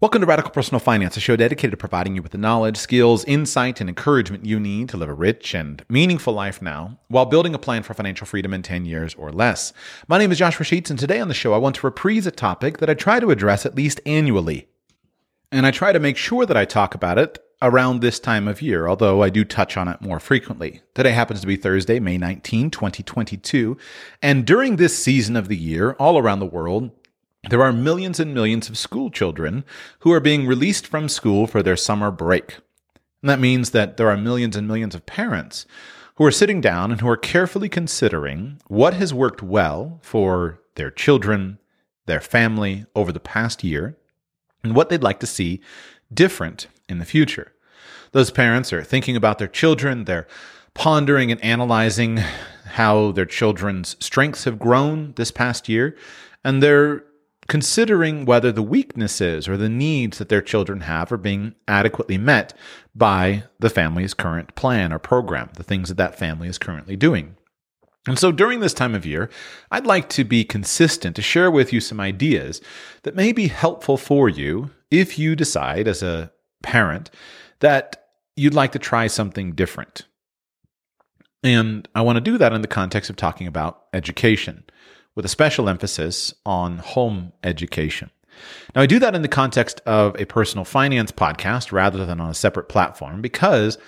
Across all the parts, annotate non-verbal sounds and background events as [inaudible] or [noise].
Welcome to Radical Personal Finance, a show dedicated to providing you with the knowledge, skills, insight, and encouragement you need to live a rich and meaningful life now while building a plan for financial freedom in 10 years or less. My name is Joshua Sheets, and today on the show, I want to reprise a topic that I try to address at least annually. And I try to make sure that I talk about it around this time of year, although I do touch on it more frequently. Today happens to be Thursday, May 19, 2022. And during this season of the year, all around the world, there are millions and millions of school children who are being released from school for their summer break. And that means that there are millions and millions of parents who are sitting down and who are carefully considering what has worked well for their children, their family over the past year, and what they'd like to see different in the future. Those parents are thinking about their children, they're pondering and analyzing how their children's strengths have grown this past year, and they're considering whether the weaknesses or the needs that their children have are being adequately met by the family's current plan or program, the things that that family is currently doing. And so during this time of year, I'd like to be consistent to share with you some ideas that may be helpful for you if you decide as a parent that you'd like to try something different. And I want to do that in the context of talking about education with a special emphasis on home education. Now, I do that in the context of a personal finance podcast rather than on a separate platform because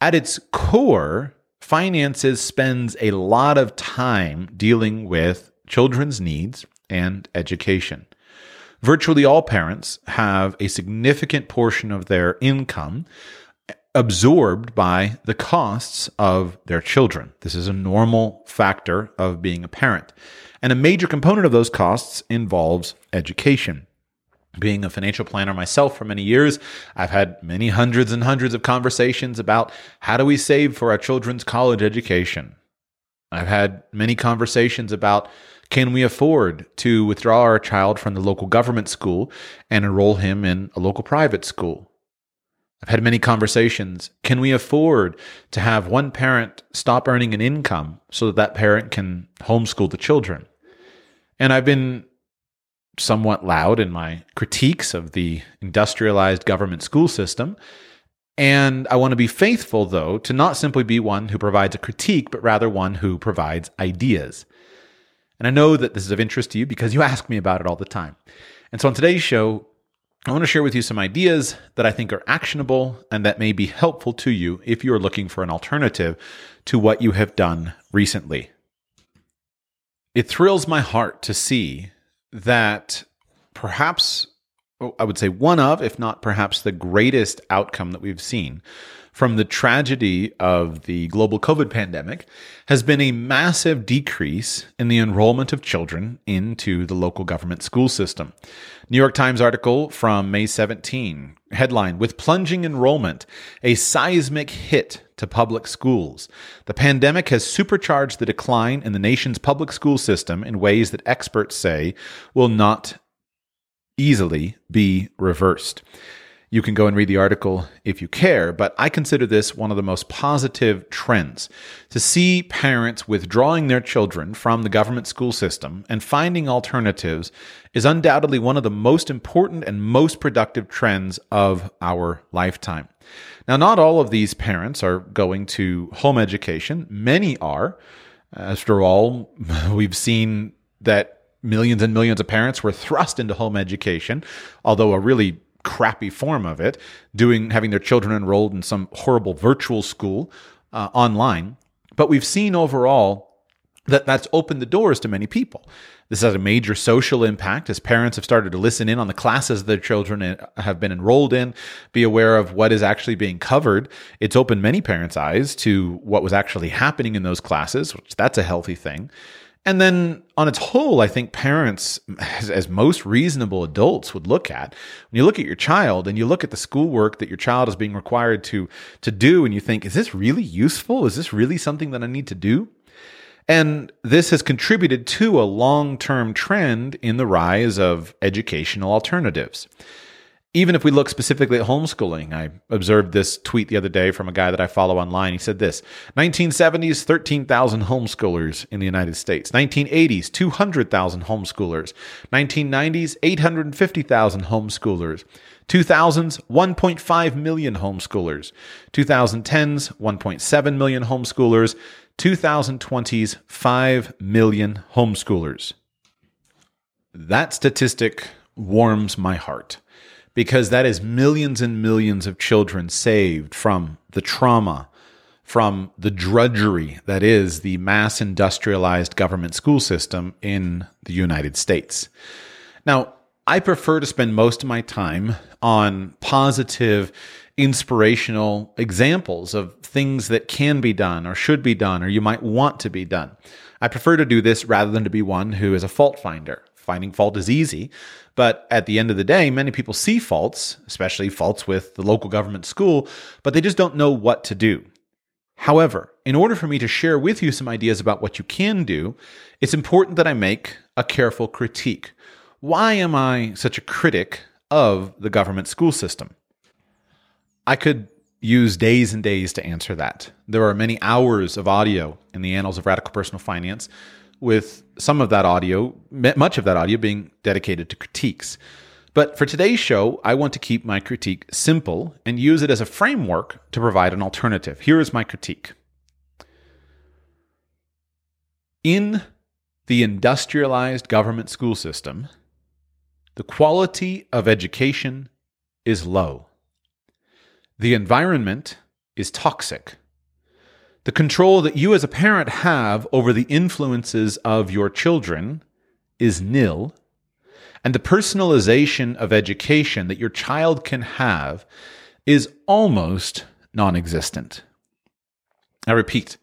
at its core, finances spends a lot of time dealing with children's needs and education. Virtually all parents have a significant portion of their income absorbed by the costs of their children. This is a normal factor of being a parent. And a major component of those costs involves education. Being a financial planner myself for many years, I've had many hundreds and hundreds of conversations about how do we save for our children's college education. I've had many conversations about can we afford to withdraw our child from the local government school and enroll him in a local private school? I've had many conversations. Can we afford to have one parent stop earning an income so that that parent can homeschool the children? And I've been somewhat loud in my critiques of the industrialized government school system. And I want to be faithful, though, to not simply be one who provides a critique, but rather one who provides ideas. And I know that this is of interest to you because you ask me about it all the time. And so on today's show, I want to share with you some ideas that I think are actionable and that may be helpful to you if you are looking for an alternative to what you have done recently. It thrills my heart to see that perhaps, oh, I would say, one of, if not perhaps the greatest outcome that we've seen from the tragedy of the global COVID pandemic has been a massive decrease in the enrollment of children into the local government school system. New York Times article from May 17, headline With plunging enrollment, a seismic hit to public schools. The pandemic has supercharged the decline in the nation's public school system in ways that experts say will not easily be reversed. You can go and read the article if you care, but I consider this one of the most positive trends. To see parents withdrawing their children from the government school system and finding alternatives is undoubtedly one of the most important and most productive trends of our lifetime. Now, not all of these parents are going to home education, many are. After all, [laughs] we've seen that millions and millions of parents were thrust into home education, although a really crappy form of it, doing having their children enrolled in some horrible virtual school uh, online. But we've seen overall that that's opened the doors to many people. This has a major social impact as parents have started to listen in on the classes their children uh, have been enrolled in, be aware of what is actually being covered. It's opened many parents' eyes to what was actually happening in those classes, which that's a healthy thing. And then on its whole, I think parents, as, as, most reasonable adults would look at, when you look at your child and you look at the schoolwork that your child is being required to, to do, and you think, is this really useful? Is this really something that I need to do? And this has contributed to a long term trend in the rise of educational alternatives. Even if we look specifically at homeschooling, I observed this tweet the other day from a guy that I follow online. He said this 1970s, 13,000 homeschoolers in the United States. 1980s, 200,000 homeschoolers. 1990s, 850,000 homeschoolers. 2000s, 1.5 million homeschoolers. 2010s, 1.7 million homeschoolers. 2020s, 5 million homeschoolers. That statistic warms my heart because that is millions and millions of children saved from the trauma, from the drudgery that is the mass industrialized government school system in the United States. Now, I prefer to spend most of my time on positive, inspirational examples of things that can be done or should be done or you might want to be done. I prefer to do this rather than to be one who is a fault finder. Finding fault is easy, but at the end of the day, many people see faults, especially faults with the local government school, but they just don't know what to do. However, in order for me to share with you some ideas about what you can do, it's important that I make a careful critique. Why am I such a critic of the government school system? I could use days and days to answer that. There are many hours of audio in the Annals of Radical Personal Finance with some of that audio, much of that audio being dedicated to critiques. But for today's show, I want to keep my critique simple and use it as a framework to provide an alternative. Here is my critique. In the industrialized government school system, the quality of education is low. The environment is toxic. The control that you as a parent have over the influences of your children is nil. And the personalization of education that your child can have is almost non existent. I repeat,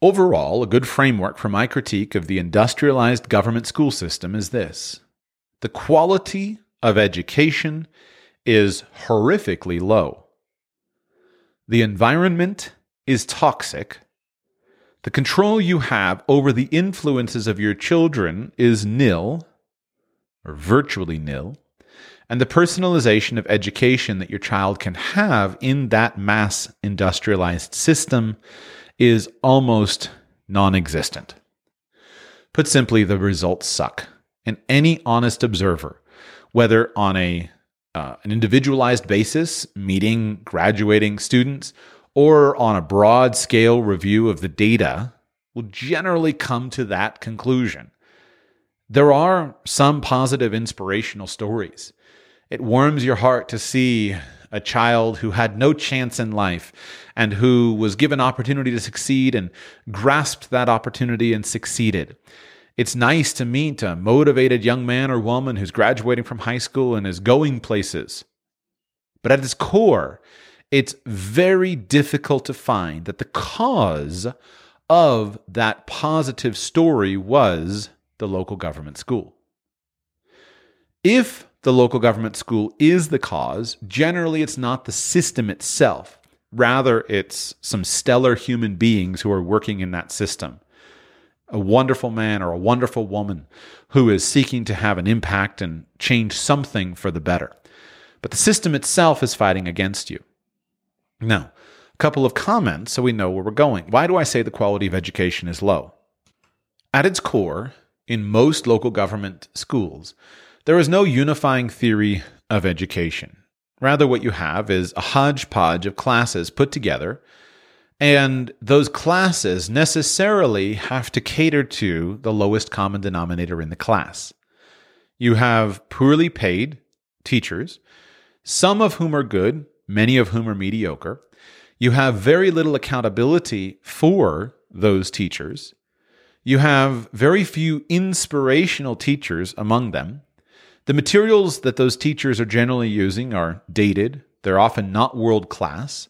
overall, a good framework for my critique of the industrialized government school system is this the quality of education is horrifically low. The environment is toxic. The control you have over the influences of your children is nil, or virtually nil. And the personalization of education that your child can have in that mass industrialized system is almost non existent. Put simply, the results suck. And any honest observer, whether on a uh, an individualized basis, meeting graduating students, or on a broad scale review of the data, will generally come to that conclusion. There are some positive inspirational stories. It warms your heart to see a child who had no chance in life and who was given opportunity to succeed and grasped that opportunity and succeeded. It's nice to meet a motivated young man or woman who's graduating from high school and is going places. But at its core, it's very difficult to find that the cause of that positive story was the local government school. If the local government school is the cause, generally it's not the system itself. Rather, it's some stellar human beings who are working in that system a wonderful man or a wonderful woman who is seeking to have an impact and change something for the better. But the system itself is fighting against you. Now, a couple of comments so we know where we're going. Why do I say the quality of education is low? At its core, in most local government schools, there is no unifying theory of education. Rather, what you have is a hodgepodge of classes put together and those classes necessarily have to cater to the lowest common denominator in the class. You have poorly paid teachers, some of whom are good, many of whom are mediocre. You have very little accountability for those teachers. You have very few inspirational teachers among them. The materials that those teachers are generally using are dated, they're often not world class.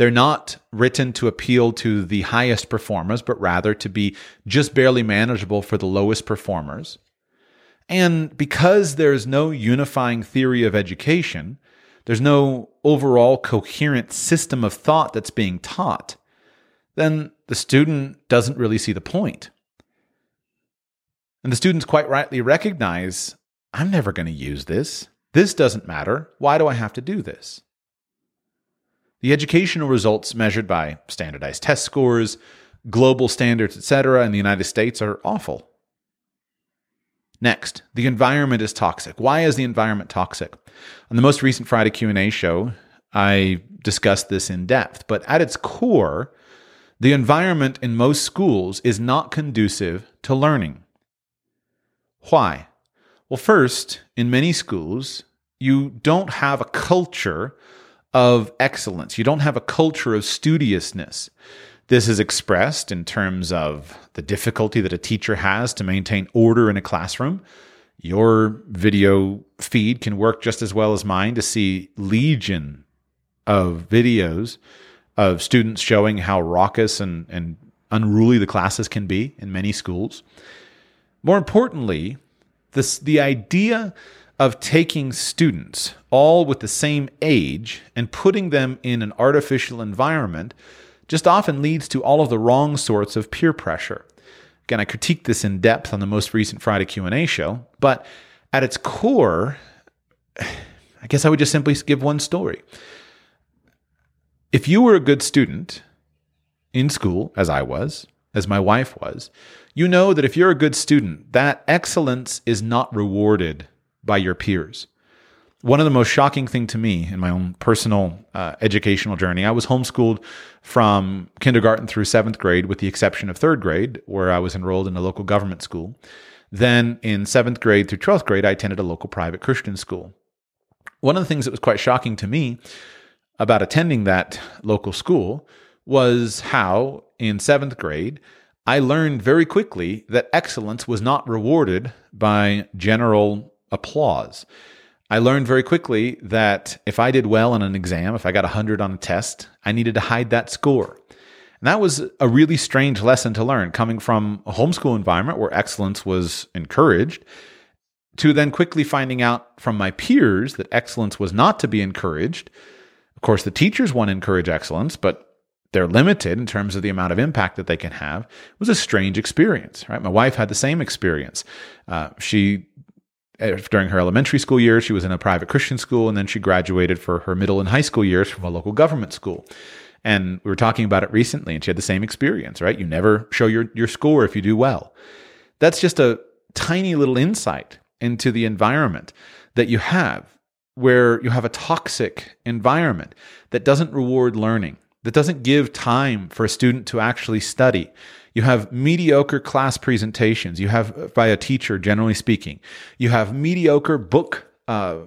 They're not written to appeal to the highest performers, but rather to be just barely manageable for the lowest performers. And because there's no unifying theory of education, there's no overall coherent system of thought that's being taught, then the student doesn't really see the point. And the students quite rightly recognize I'm never going to use this. This doesn't matter. Why do I have to do this? The educational results measured by standardized test scores, global standards, etc., in the United States are awful. Next, the environment is toxic. Why is the environment toxic? On the most recent Friday Q&A show, I discussed this in depth, but at its core, the environment in most schools is not conducive to learning. Why? Well, first, in many schools, you don't have a culture of excellence. You don't have a culture of studiousness. This is expressed in terms of the difficulty that a teacher has to maintain order in a classroom. Your video feed can work just as well as mine to see legion of videos of students showing how raucous and, and unruly the classes can be in many schools. More importantly, this, the idea of taking students all with the same age and putting them in an artificial environment just often leads to all of the wrong sorts of peer pressure. Again, I critiqued this in depth on the most recent Friday Q&A show, but at its core, [sighs] I guess I would just simply give one story. If you were a good student in school, as I was, as my wife was, you know that if you're a good student, that excellence is not rewarded by your peers. One of the most shocking thing to me in my own personal uh, educational journey i was homeschooled from kindergarten through seventh grade with the exception of third grade where i was enrolled in a local government school. Then in seventh grade through 12th grade i attended a local private christian school. One of the things that was quite shocking to me about attending that local school was how in seventh grade i learned very quickly that excellence was not rewarded by general applause I learned very quickly that if I did well on an exam, if I got 100 on a test, I needed to hide that score. And that was a really strange lesson to learn coming from a homeschool environment where excellence was encouraged to then quickly finding out from my peers that excellence was not to be encouraged. Of course, the teachers want to encourage excellence, but they're limited in terms of the amount of impact that they can have. It was a strange experience, right? My wife had the same experience. Uh, she Uh, during her elementary school years, she was in a private Christian school, and then she graduated for her middle and high school years from a local government school. And we were talking about it recently, and she had the same experience, right? You never show your, your score if you do well. That's just a tiny little insight into the environment that you have, where you have a toxic environment that doesn't reward learning, that doesn't give time for a student to actually study, you have mediocre class presentations. You have by a teacher, generally speaking. You have mediocre book uh,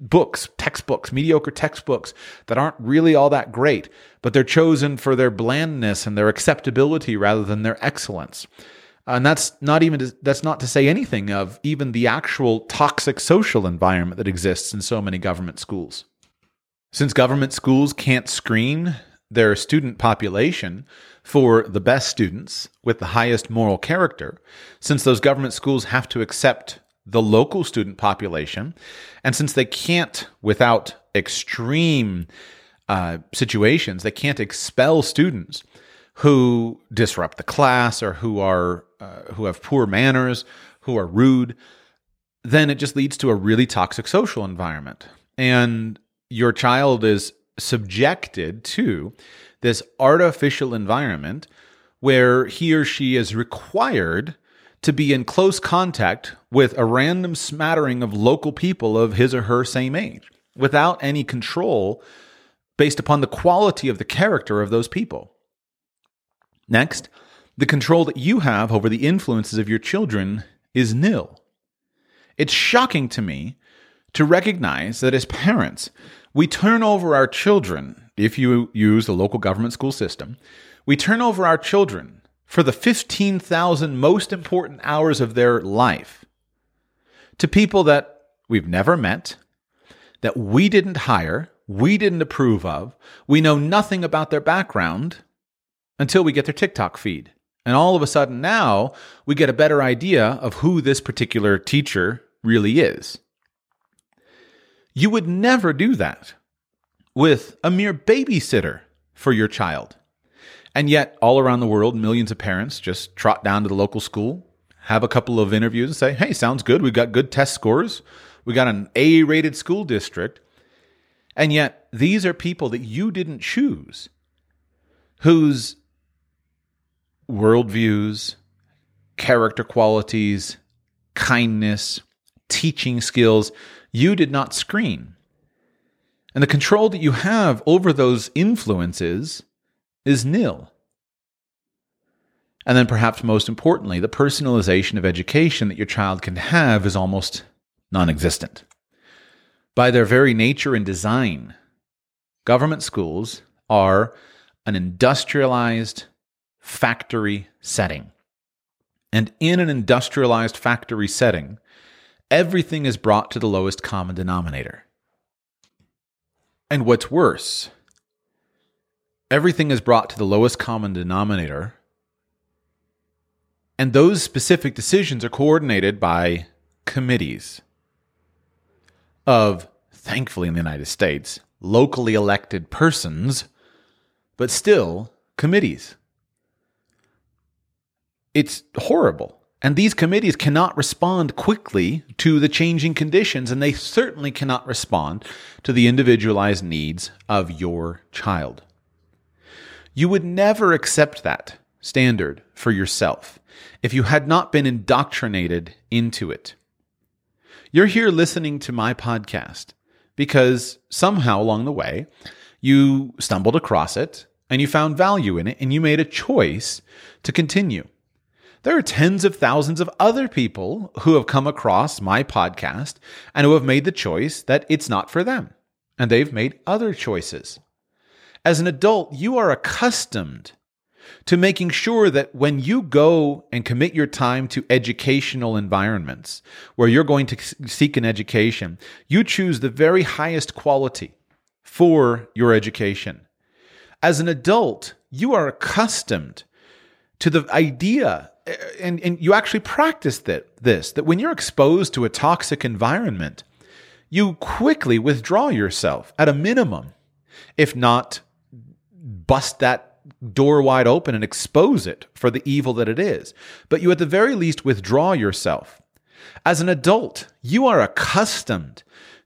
books, textbooks, mediocre textbooks that aren't really all that great, but they're chosen for their blandness and their acceptability rather than their excellence. And that's not even to, that's not to say anything of even the actual toxic social environment that exists in so many government schools. Since government schools can't screen their student population for the best students with the highest moral character, since those government schools have to accept the local student population, and since they can't, without extreme uh, situations, they can't expel students who disrupt the class or who are uh, who have poor manners, who are rude, then it just leads to a really toxic social environment. And your child is subjected to this artificial environment where he or she is required to be in close contact with a random smattering of local people of his or her same age without any control based upon the quality of the character of those people. Next, the control that you have over the influences of your children is nil. It's shocking to me to recognize that as parents, we turn over our children, if you use the local government school system, we turn over our children for the 15,000 most important hours of their life to people that we've never met, that we didn't hire, we didn't approve of, we know nothing about their background until we get their TikTok feed. And all of a sudden now we get a better idea of who this particular teacher really is. You would never do that with a mere babysitter for your child. And yet, all around the world, millions of parents just trot down to the local school, have a couple of interviews, and say, hey, sounds good. We've got good test scores. We got an A rated school district. And yet, these are people that you didn't choose, whose worldviews, character qualities, kindness, teaching skills you did not screen. And the control that you have over those influences is nil. And then, perhaps most importantly, the personalization of education that your child can have is almost non existent. By their very nature and design, government schools are an industrialized factory setting. And in an industrialized factory setting, everything is brought to the lowest common denominator. And what's worse, everything is brought to the lowest common denominator and those specific decisions are coordinated by committees of, thankfully in the United States, locally elected persons, but still committees. It's horrible. And these committees cannot respond quickly to the changing conditions, and they certainly cannot respond to the individualized needs of your child. You would never accept that standard for yourself if you had not been indoctrinated into it. You're here listening to my podcast because somehow along the way you stumbled across it and you found value in it and you made a choice to continue. There are tens of thousands of other people who have come across my podcast and who have made the choice that it's not for them, and they've made other choices. As an adult, you are accustomed to making sure that when you go and commit your time to educational environments where you're going to seek an education, you choose the very highest quality for your education. As an adult, you are accustomed to the idea and, and you actually practice that, this that when you're exposed to a toxic environment, you quickly withdraw yourself at a minimum, if not bust that door wide open and expose it for the evil that it is. But you, at the very least, withdraw yourself. As an adult, you are accustomed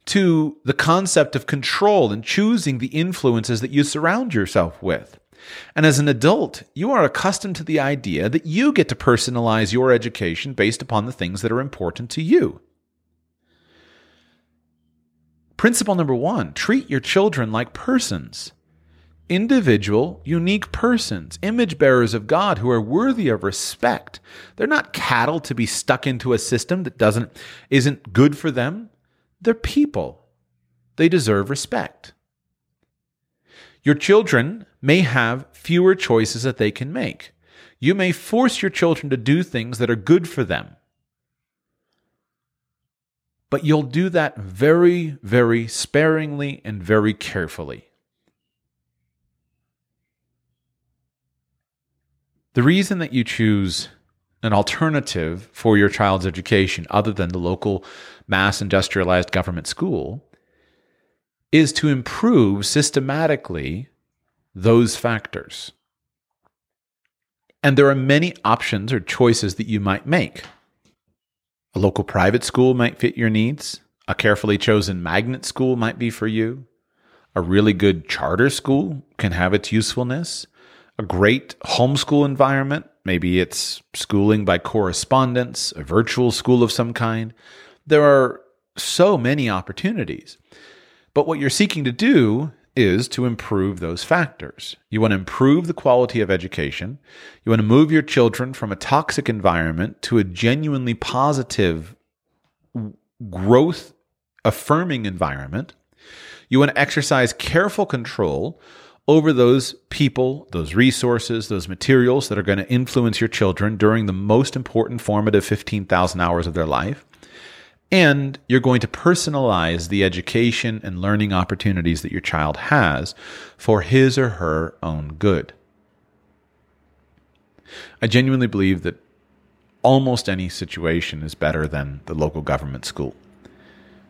to the concept of control and choosing the influences that you surround yourself with. And as an adult, you are accustomed to the idea that you get to personalize your education based upon the things that are important to you. Principle number one treat your children like persons individual, unique persons, image bearers of God who are worthy of respect. They're not cattle to be stuck into a system that doesn't isn't good for them. They're people. They deserve respect. Your children may have fewer choices that they can make. You may force your children to do things that are good for them. But you'll do that very, very sparingly and very carefully. The reason that you choose an alternative for your child's education other than the local mass industrialized government school is to improve systematically those factors. And there are many options or choices that you might make. A local private school might fit your needs. A carefully chosen magnet school might be for you. A really good charter school can have its usefulness a great homeschool environment. Maybe it's schooling by correspondence, a virtual school of some kind. There are so many opportunities. But what you're seeking to do is to improve those factors. You want to improve the quality of education. You want to move your children from a toxic environment to a genuinely positive, growth affirming environment. You want to exercise careful control over those people, those resources, those materials that are going to influence your children during the most important formative 15,000 hours of their life. And you're going to personalize the education and learning opportunities that your child has for his or her own good. I genuinely believe that almost any situation is better than the local government school.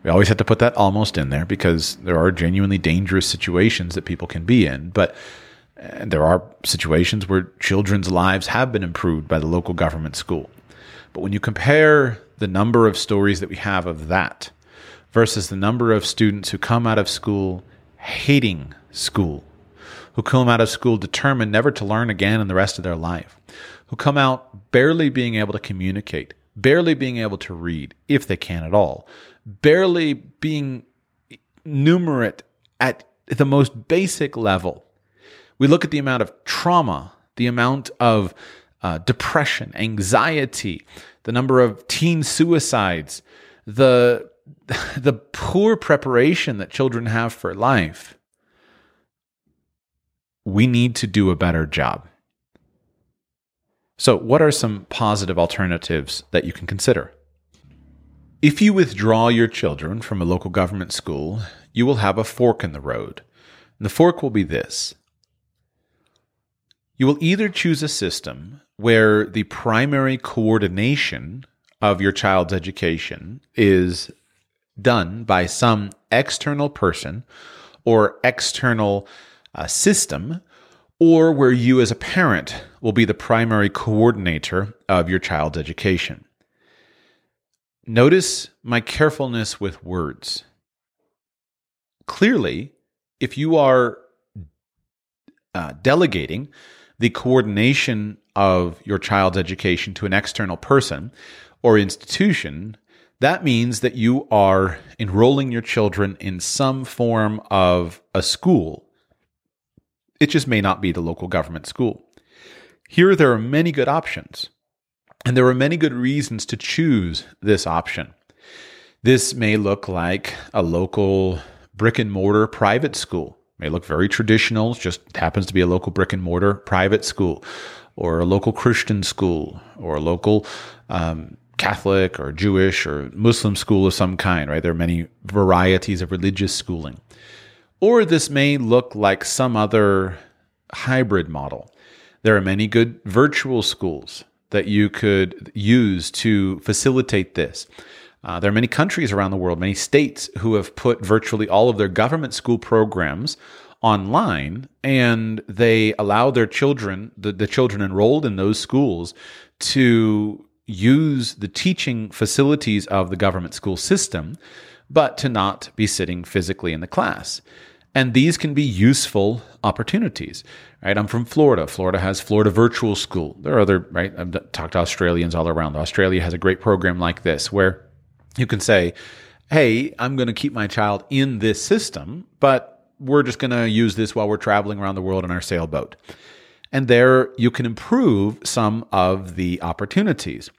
We always have to put that almost in there because there are genuinely dangerous situations that people can be in. But eh, there are situations where children's lives have been improved by the local government school. But when you compare the number of stories that we have of that versus the number of students who come out of school hating school, who come out of school determined never to learn again in the rest of their life, who come out barely being able to communicate, barely being able to read, if they can at all, barely being numerate at the most basic level. We look at the amount of trauma, the amount of uh, depression, anxiety, the number of teen suicides, the [laughs] the poor preparation that children have for life. We need to do a better job. So, what are some positive alternatives that you can consider? If you withdraw your children from a local government school, you will have a fork in the road. And the fork will be this you will either choose a system where the primary coordination of your child's education is done by some external person or external uh, system, or where you as a parent will be the primary coordinator of your child's education. Notice my carefulness with words. Clearly, if you are uh, delegating the coordination of your child's education to an external person or institution, that means that you are enrolling your children in some form of a school. It just may not be the local government school. Here, there are many good options, and there are many good reasons to choose this option. This may look like a local brick and mortar private school may look very traditional, just happens to be a local brick and mortar private school, or a local Christian school, or a local um, Catholic or Jewish or Muslim school of some kind, right? There are many varieties of religious schooling. Or this may look like some other hybrid model. There are many good virtual schools that you could use to facilitate this. Uh, there are many countries around the world, many states who have put virtually all of their government school programs online and they allow their children, the, the children enrolled in those schools, to use the teaching facilities of the government school system, but to not be sitting physically in the class. And these can be useful opportunities, right? I'm from Florida. Florida has Florida Virtual School. There are other, right? I've talked to Australians all around. Australia has a great program like this where you can say, hey, I'm going to keep my child in this system, but we're just going to use this while we're traveling around the world in our sailboat. And there you can improve some of the opportunities.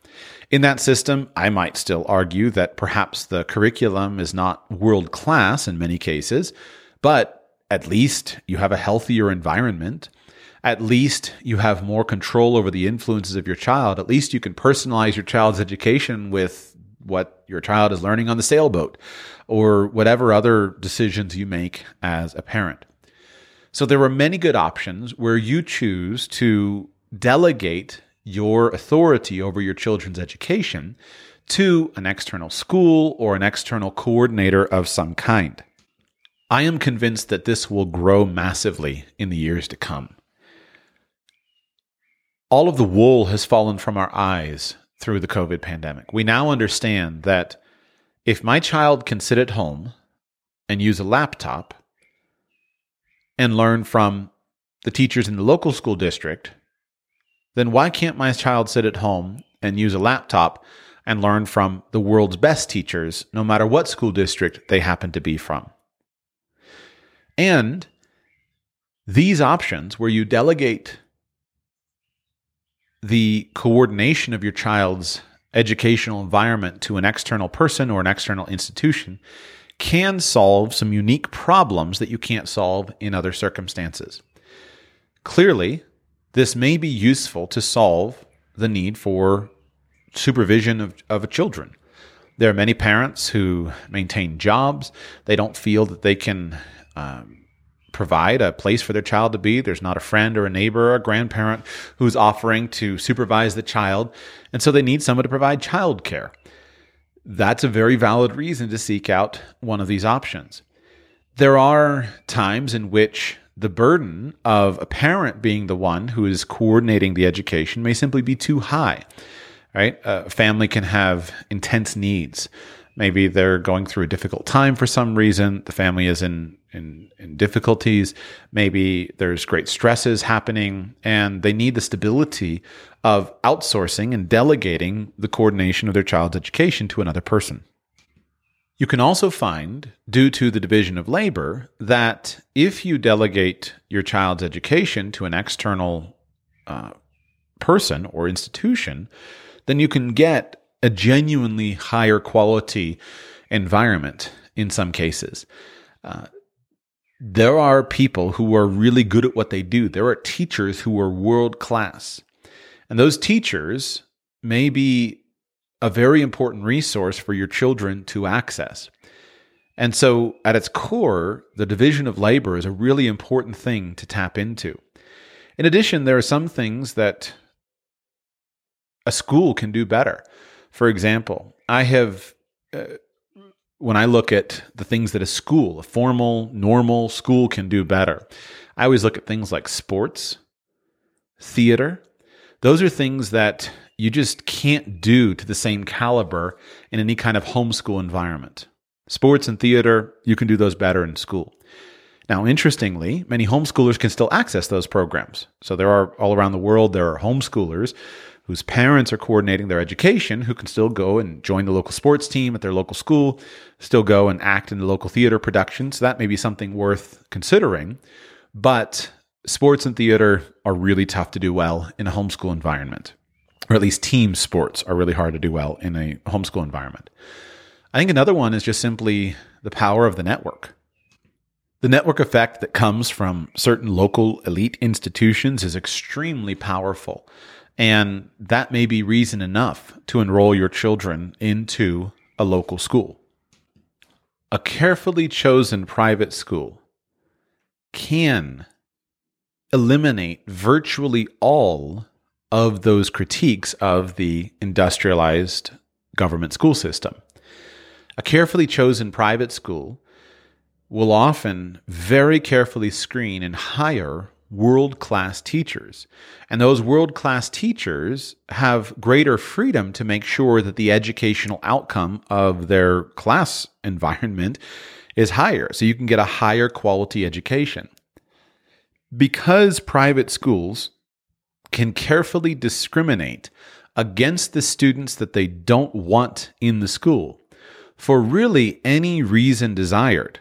In that system, I might still argue that perhaps the curriculum is not world class in many cases, but at least you have a healthier environment. At least you have more control over the influences of your child. At least you can personalize your child's education with what your child is learning on the sailboat or whatever other decisions you make as a parent. So there are many good options where you choose to delegate your authority over your children's education to an external school or an external coordinator of some kind. I am convinced that this will grow massively in the years to come. All of the wool has fallen from our eyes through the COVID pandemic. We now understand that if my child can sit at home and use a laptop and learn from the teachers in the local school district, then why can't my child sit at home and use a laptop and learn from the world's best teachers, no matter what school district they happen to be from? And these options, where you delegate the coordination of your child's educational environment to an external person or an external institution can solve some unique problems that you can't solve in other circumstances. Clearly, this may be useful to solve the need for supervision of, of children. There are many parents who maintain jobs. They don't feel that they can um, provide a place for their child to be. There's not a friend or a neighbor or a grandparent who's offering to supervise the child. And so they need someone to provide childcare. That's a very valid reason to seek out one of these options. There are times in which the burden of a parent being the one who is coordinating the education may simply be too high. Right? A family can have intense needs Maybe they're going through a difficult time for some reason. The family is in, in, in difficulties. Maybe there's great stresses happening and they need the stability of outsourcing and delegating the coordination of their child's education to another person. You can also find, due to the division of labor, that if you delegate your child's education to an external uh, person or institution, then you can get a genuinely higher quality environment in some cases. Uh, there are people who are really good at what they do. There are teachers who are world class. And those teachers may be a very important resource for your children to access. And so, at its core, the division of labor is a really important thing to tap into. In addition, there are some things that a school can do better. For example, I have, uh, when I look at the things that a school, a formal, normal school can do better, I always look at things like sports, theater. Those are things that you just can't do to the same caliber in any kind of homeschool environment. Sports and theater, you can do those better in school. Now, interestingly, many homeschoolers can still access those programs. So there are all around the world, there are homeschoolers whose parents are coordinating their education who can still go and join the local sports team at their local school, still go and act in the local theater production. So that may be something worth considering. But sports and theater are really tough to do well in a homeschool environment or at least team sports are really hard to do well in a homeschool environment. I think another one is just simply the power of the network. The network effect that comes from certain local elite institutions is extremely powerful. And that may be reason enough to enroll your children into a local school. A carefully chosen private school can eliminate virtually all of those critiques of the industrialized government school system. A carefully chosen private school will often very carefully screen and hire world class teachers. And those world class teachers have greater freedom to make sure that the educational outcome of their class [laughs] environment is higher. So you can get a higher quality education. Because private schools can carefully discriminate against the students that they don't want in the school for really any reason desired.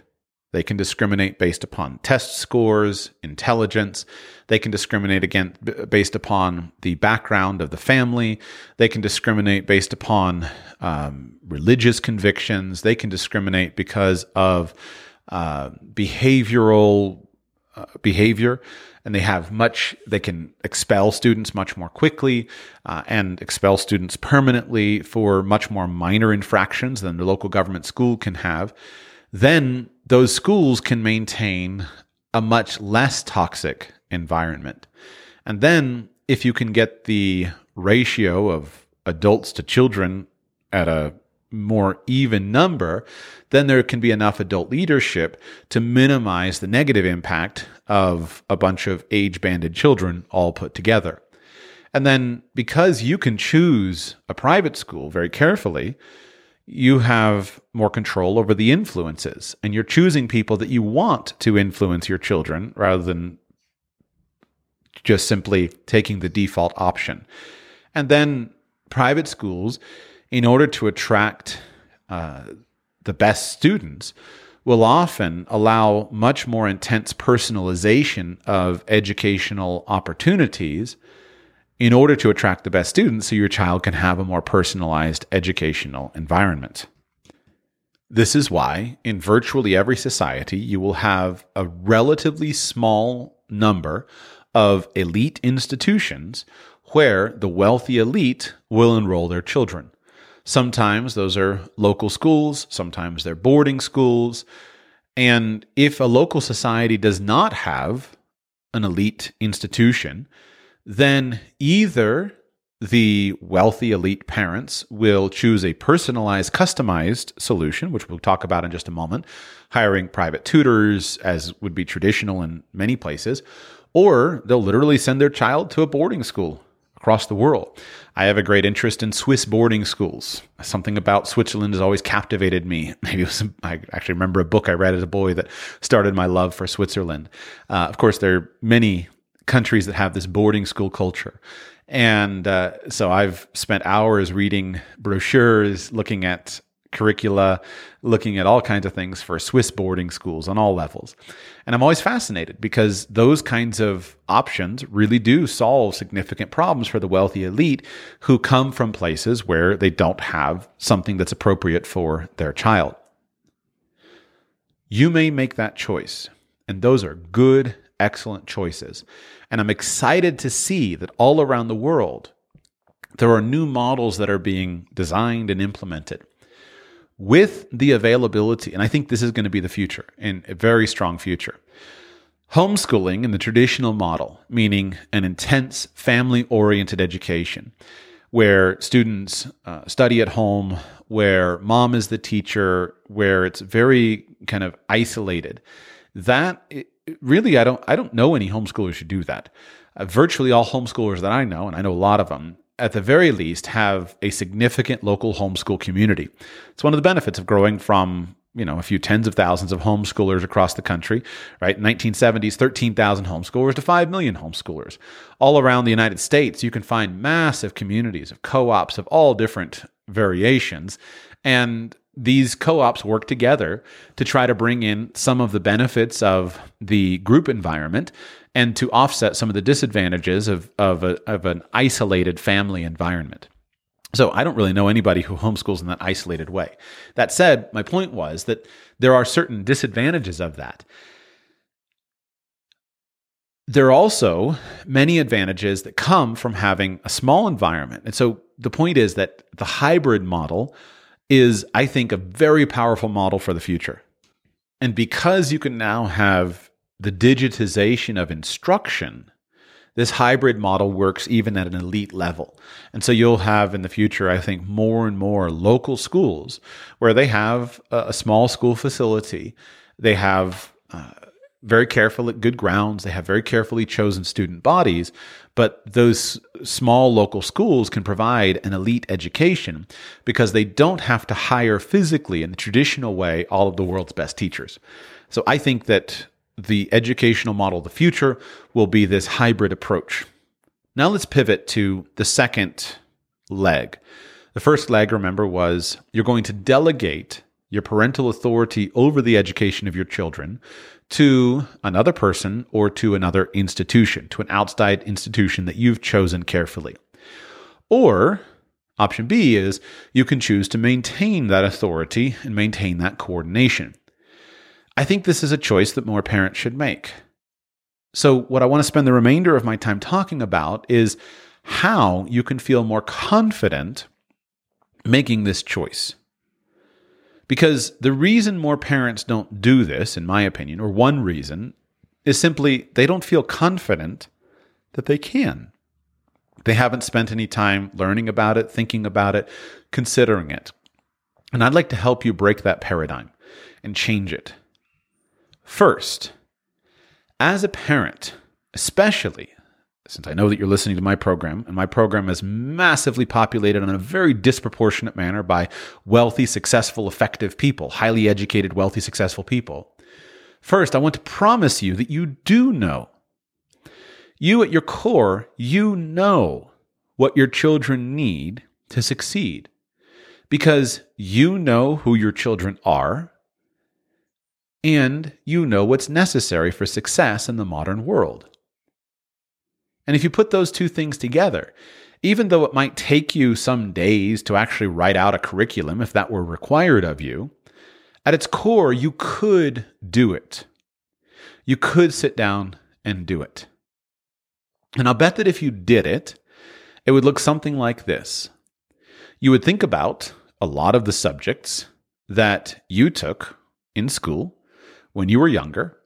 They can discriminate based upon test scores, intelligence. They can discriminate again based upon the background of the family. They can discriminate based upon um, religious convictions. They can discriminate because of uh, behavioral uh, behavior and they have much they can expel students much more quickly uh, and expel students permanently for much more minor infractions than the local government school can have then those schools can maintain a much less toxic environment and then if you can get the ratio of adults to children at a more even number, then there can be enough adult leadership to minimize the negative impact of a bunch of age banded children all put together. And then because you can choose a private school very carefully, you have more control over the influences and you're choosing people that you want to influence your children rather than just simply taking the default option. And then private schools in order to attract uh, the best students, will often allow much more intense personalization of educational opportunities in order to attract the best students so your child can have a more personalized educational environment. This is why, in virtually every society, you will have a relatively small number of elite institutions where the wealthy elite will enroll their children. Sometimes those are local schools, sometimes they're boarding schools. And if a local society does not have an elite institution, then either the wealthy elite parents will choose a personalized, customized solution, which we'll talk about in just a moment, hiring private tutors, as would be traditional in many places, or they'll literally send their child to a boarding school across the world. I have a great interest in Swiss boarding schools. Something about Switzerland has always captivated me. [laughs] Maybe was, I actually remember a book I read as a boy that started my love for Switzerland. Uh, of course, there are many countries that have this boarding school culture. And uh, so I've spent hours reading brochures, looking at curricula, looking at all kinds of things for Swiss boarding schools on all levels. And I'm always fascinated because those kinds of options really do solve significant problems for the wealthy elite who come from places where they don't have something that's appropriate for their child. You may make that choice, and those are good, excellent choices. And I'm excited to see that all around the world, there are new models that are being designed and implemented with the availability, and I think this is going to be the future and a very strong future. Homeschooling in the traditional model, meaning an intense family oriented education where students uh, study at home, where mom is the teacher, where it's very kind of isolated. That really, I don't, I don't know any homeschoolers who do that. Uh, virtually all homeschoolers that I know, and I know a lot of them, at the very least, have a significant local homeschool community. It's one of the benefits of growing from you know a few tens of thousands of homeschoolers across the country right 1970s 13,000 homeschoolers to 5 million homeschoolers all around the United States you can find massive communities of co-ops of all different variations and these co-ops work together to try to bring in some of the benefits of the group environment and to offset some of the disadvantages of, of, a, of an isolated family environment. So I don't really know anybody who homeschools in that isolated way. That said, my point was that there are certain disadvantages of that. There are also many advantages that come from having a small environment. And so the point is that the hybrid model is, I think, a very powerful model for the future. And because you can now have the digitization of instruction, this hybrid model works even at an elite level. And so you'll have in the future, I think, more and more local schools where they have a, small school facility. They have uh, very careful, good grounds. They have very carefully chosen student bodies, but those small local schools can provide an elite education because they don't have to hire physically in the traditional way all of the world's best teachers. So I think that the educational model of the future will be this hybrid approach. Now let's pivot to the second leg. The first leg, remember, was you're going to delegate your parental authority over the education of your children to another person or to another institution, to an outside institution that you've chosen carefully. Or option B is you can choose to maintain that authority and maintain that coordination. I think this is a choice that more parents should make. So, what I want to spend the remainder of my time talking about is how you can feel more confident making this choice. Because the reason more parents don't do this, in my opinion, or one reason, is simply they don't feel confident that they can. They haven't spent any time learning about it, thinking about it, considering it. And I'd like to help you break that paradigm and change it. First, as a parent, especially since I know that you're listening to my program, and my program is massively populated in a very disproportionate manner by wealthy, successful, effective people, highly educated, wealthy, successful people. First, I want to promise you that you do know. You, at your core, you know what your children need to succeed because you know who your children are and you know what's necessary for success in the modern world. And if you put those two things together, even though it might take you some days to actually write out a curriculum if that were required of you, at its core, you could do it. You could sit down and do it. And I'll bet that if you did it, it would look something like this. You would think about a lot of the subjects that you took in school when you were younger,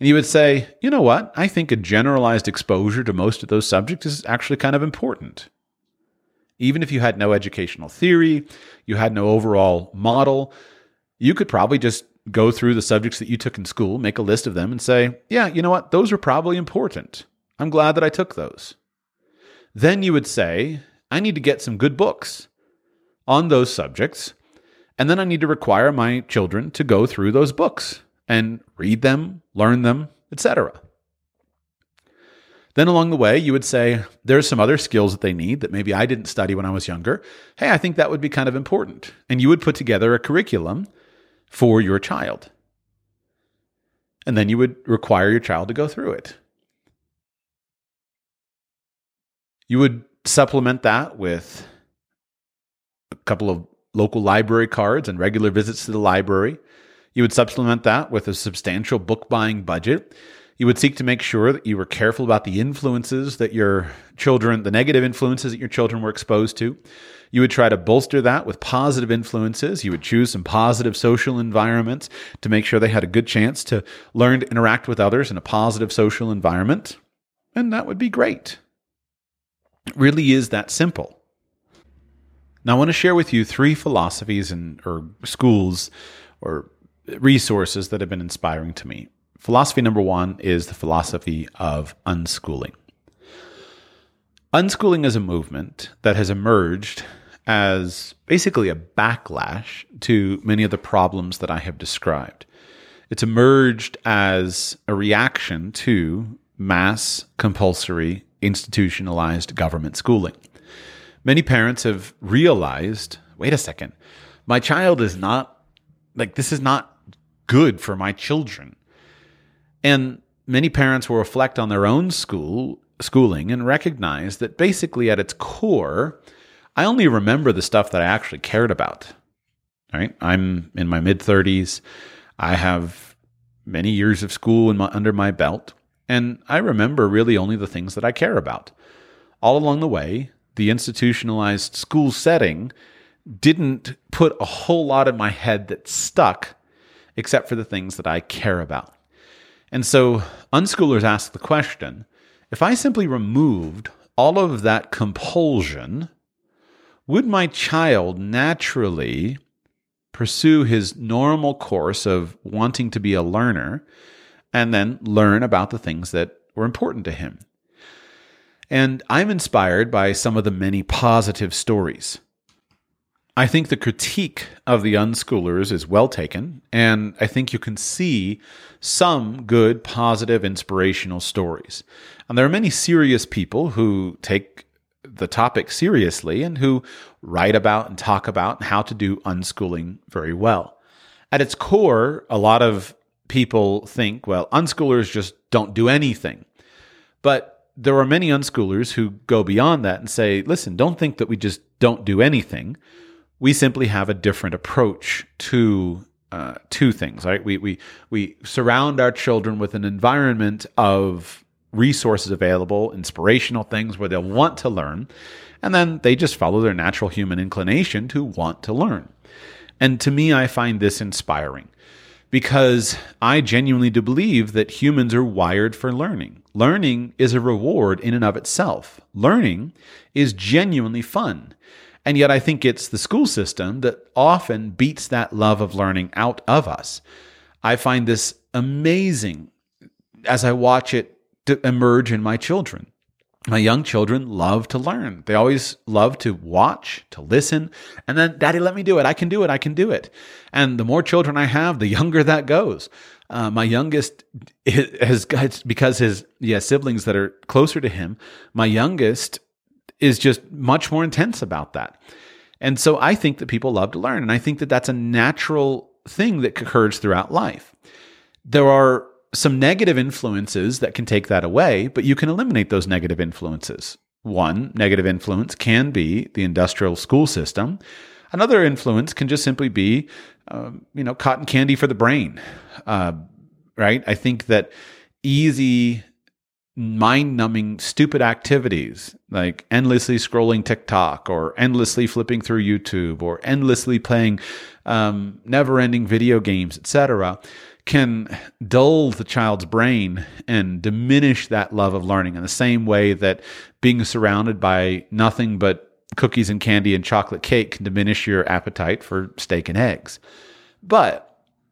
and you would say, you know what, I think a generalized exposure to most of those subjects is actually kind of important. Even if you had no educational theory, you had no overall model, you could probably just go through the subjects that you took in school, make a list of them, and say, yeah, you know what, those are probably important. I'm glad that I took those. then you would say, I need to get some good books on those subjects. And then I need to require my children to go through those books and read them, learn them, etc. Then along the way, you would say, there's some other skills that they need that maybe I didn't study when I was younger. Hey, I think that would be kind of important. And you would put together a curriculum for your child. And then you would require your child to go through it. You would supplement that with a couple of local library cards and regular visits to the library. You would supplement that with a substantial book buying budget. You would seek to make sure that you were careful about the influences that your children, the negative influences that your children were exposed to. You would try to bolster that with positive influences. You would choose some positive social environments to make sure they had a good chance to learn to interact with others in a positive social environment. And that would be great. It really is that simple. Now, I want to share with you three philosophies and or schools or resources that have been inspiring to me. Philosophy number one is the philosophy of unschooling. Unschooling is a movement that has emerged as basically a backlash to many of the problems that I have described. It's emerged as a reaction to mass, compulsory, institutionalized government schooling. Many parents have realized wait a second, my child is not, like, this is not good for my children. And many parents will reflect on their own school schooling and recognize that basically at its core, I only remember the stuff that I actually cared about. Right? I'm in my mid 30s. I have many years of school my, under my belt, and I remember really only the things that I care about. All along the way, the institutionalized school setting didn't put a whole lot in my head that stuck except for the things that I care about. And so unschoolers ask the question if I simply removed all of that compulsion, would my child naturally pursue his normal course of wanting to be a learner and then learn about the things that were important to him? And I'm inspired by some of the many positive stories. I think the critique of the unschoolers is well taken, and I think you can see some good, positive, inspirational stories. And there are many serious people who take the topic seriously and who write about and talk about how to do unschooling very well. At its core, a lot of people think, well, unschoolers just don't do anything. But there are many unschoolers who go beyond that and say, listen, don't think that we just don't do anything. We simply have a different approach to uh, two things, right? We, we, we surround our children with an environment of resources available, inspirational things where they'll want to learn, and then they just follow their natural human inclination to want to learn. And to me, I find this inspiring because I genuinely do believe that humans are wired for learning. Learning is a reward in and of itself. Learning is genuinely fun. And yet, I think it's the school system that often beats that love of learning out of us. I find this amazing as I watch it emerge in my children my young children love to learn. They always love to watch, to listen, and then, Daddy, let me do it. I can do it. I can do it. And the more children I have, the younger that goes. Uh, my youngest has because his yeah siblings that are closer to him. My youngest is just much more intense about that, and so I think that people love to learn, and I think that that's a natural thing that occurs throughout life. There are some negative influences that can take that away, but you can eliminate those negative influences. One negative influence can be the industrial school system. Another influence can just simply be, um, you know, cotton candy for the brain, uh, right? I think that easy, mind numbing, stupid activities like endlessly scrolling TikTok or endlessly flipping through YouTube or endlessly playing um, never ending video games, etc can dull the child's brain and diminish that love of learning in the same way that being surrounded by nothing but cookies and candy and chocolate cake can diminish your appetite for steak and eggs. But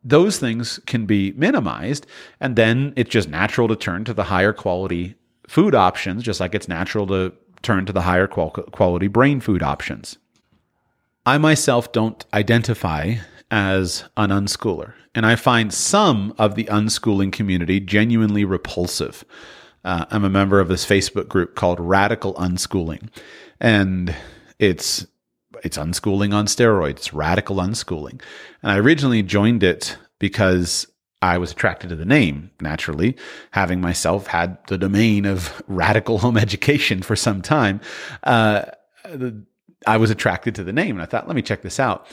those things can be minimized, and then it's just natural to turn to the higher quality food options, just like it's natural to turn to the higher quality brain food options. I myself don't identify as an unschooler, and I find some of the unschooling community genuinely repulsive. Uh, I'm a member of this Facebook group called Radical Unschooling, and it's it's unschooling on steroids, it's radical unschooling. And I originally joined it because I was attracted to the name, naturally, having myself had the domain of radical home education for some time. Uh, I was attracted to the name and I thought, let me check this out.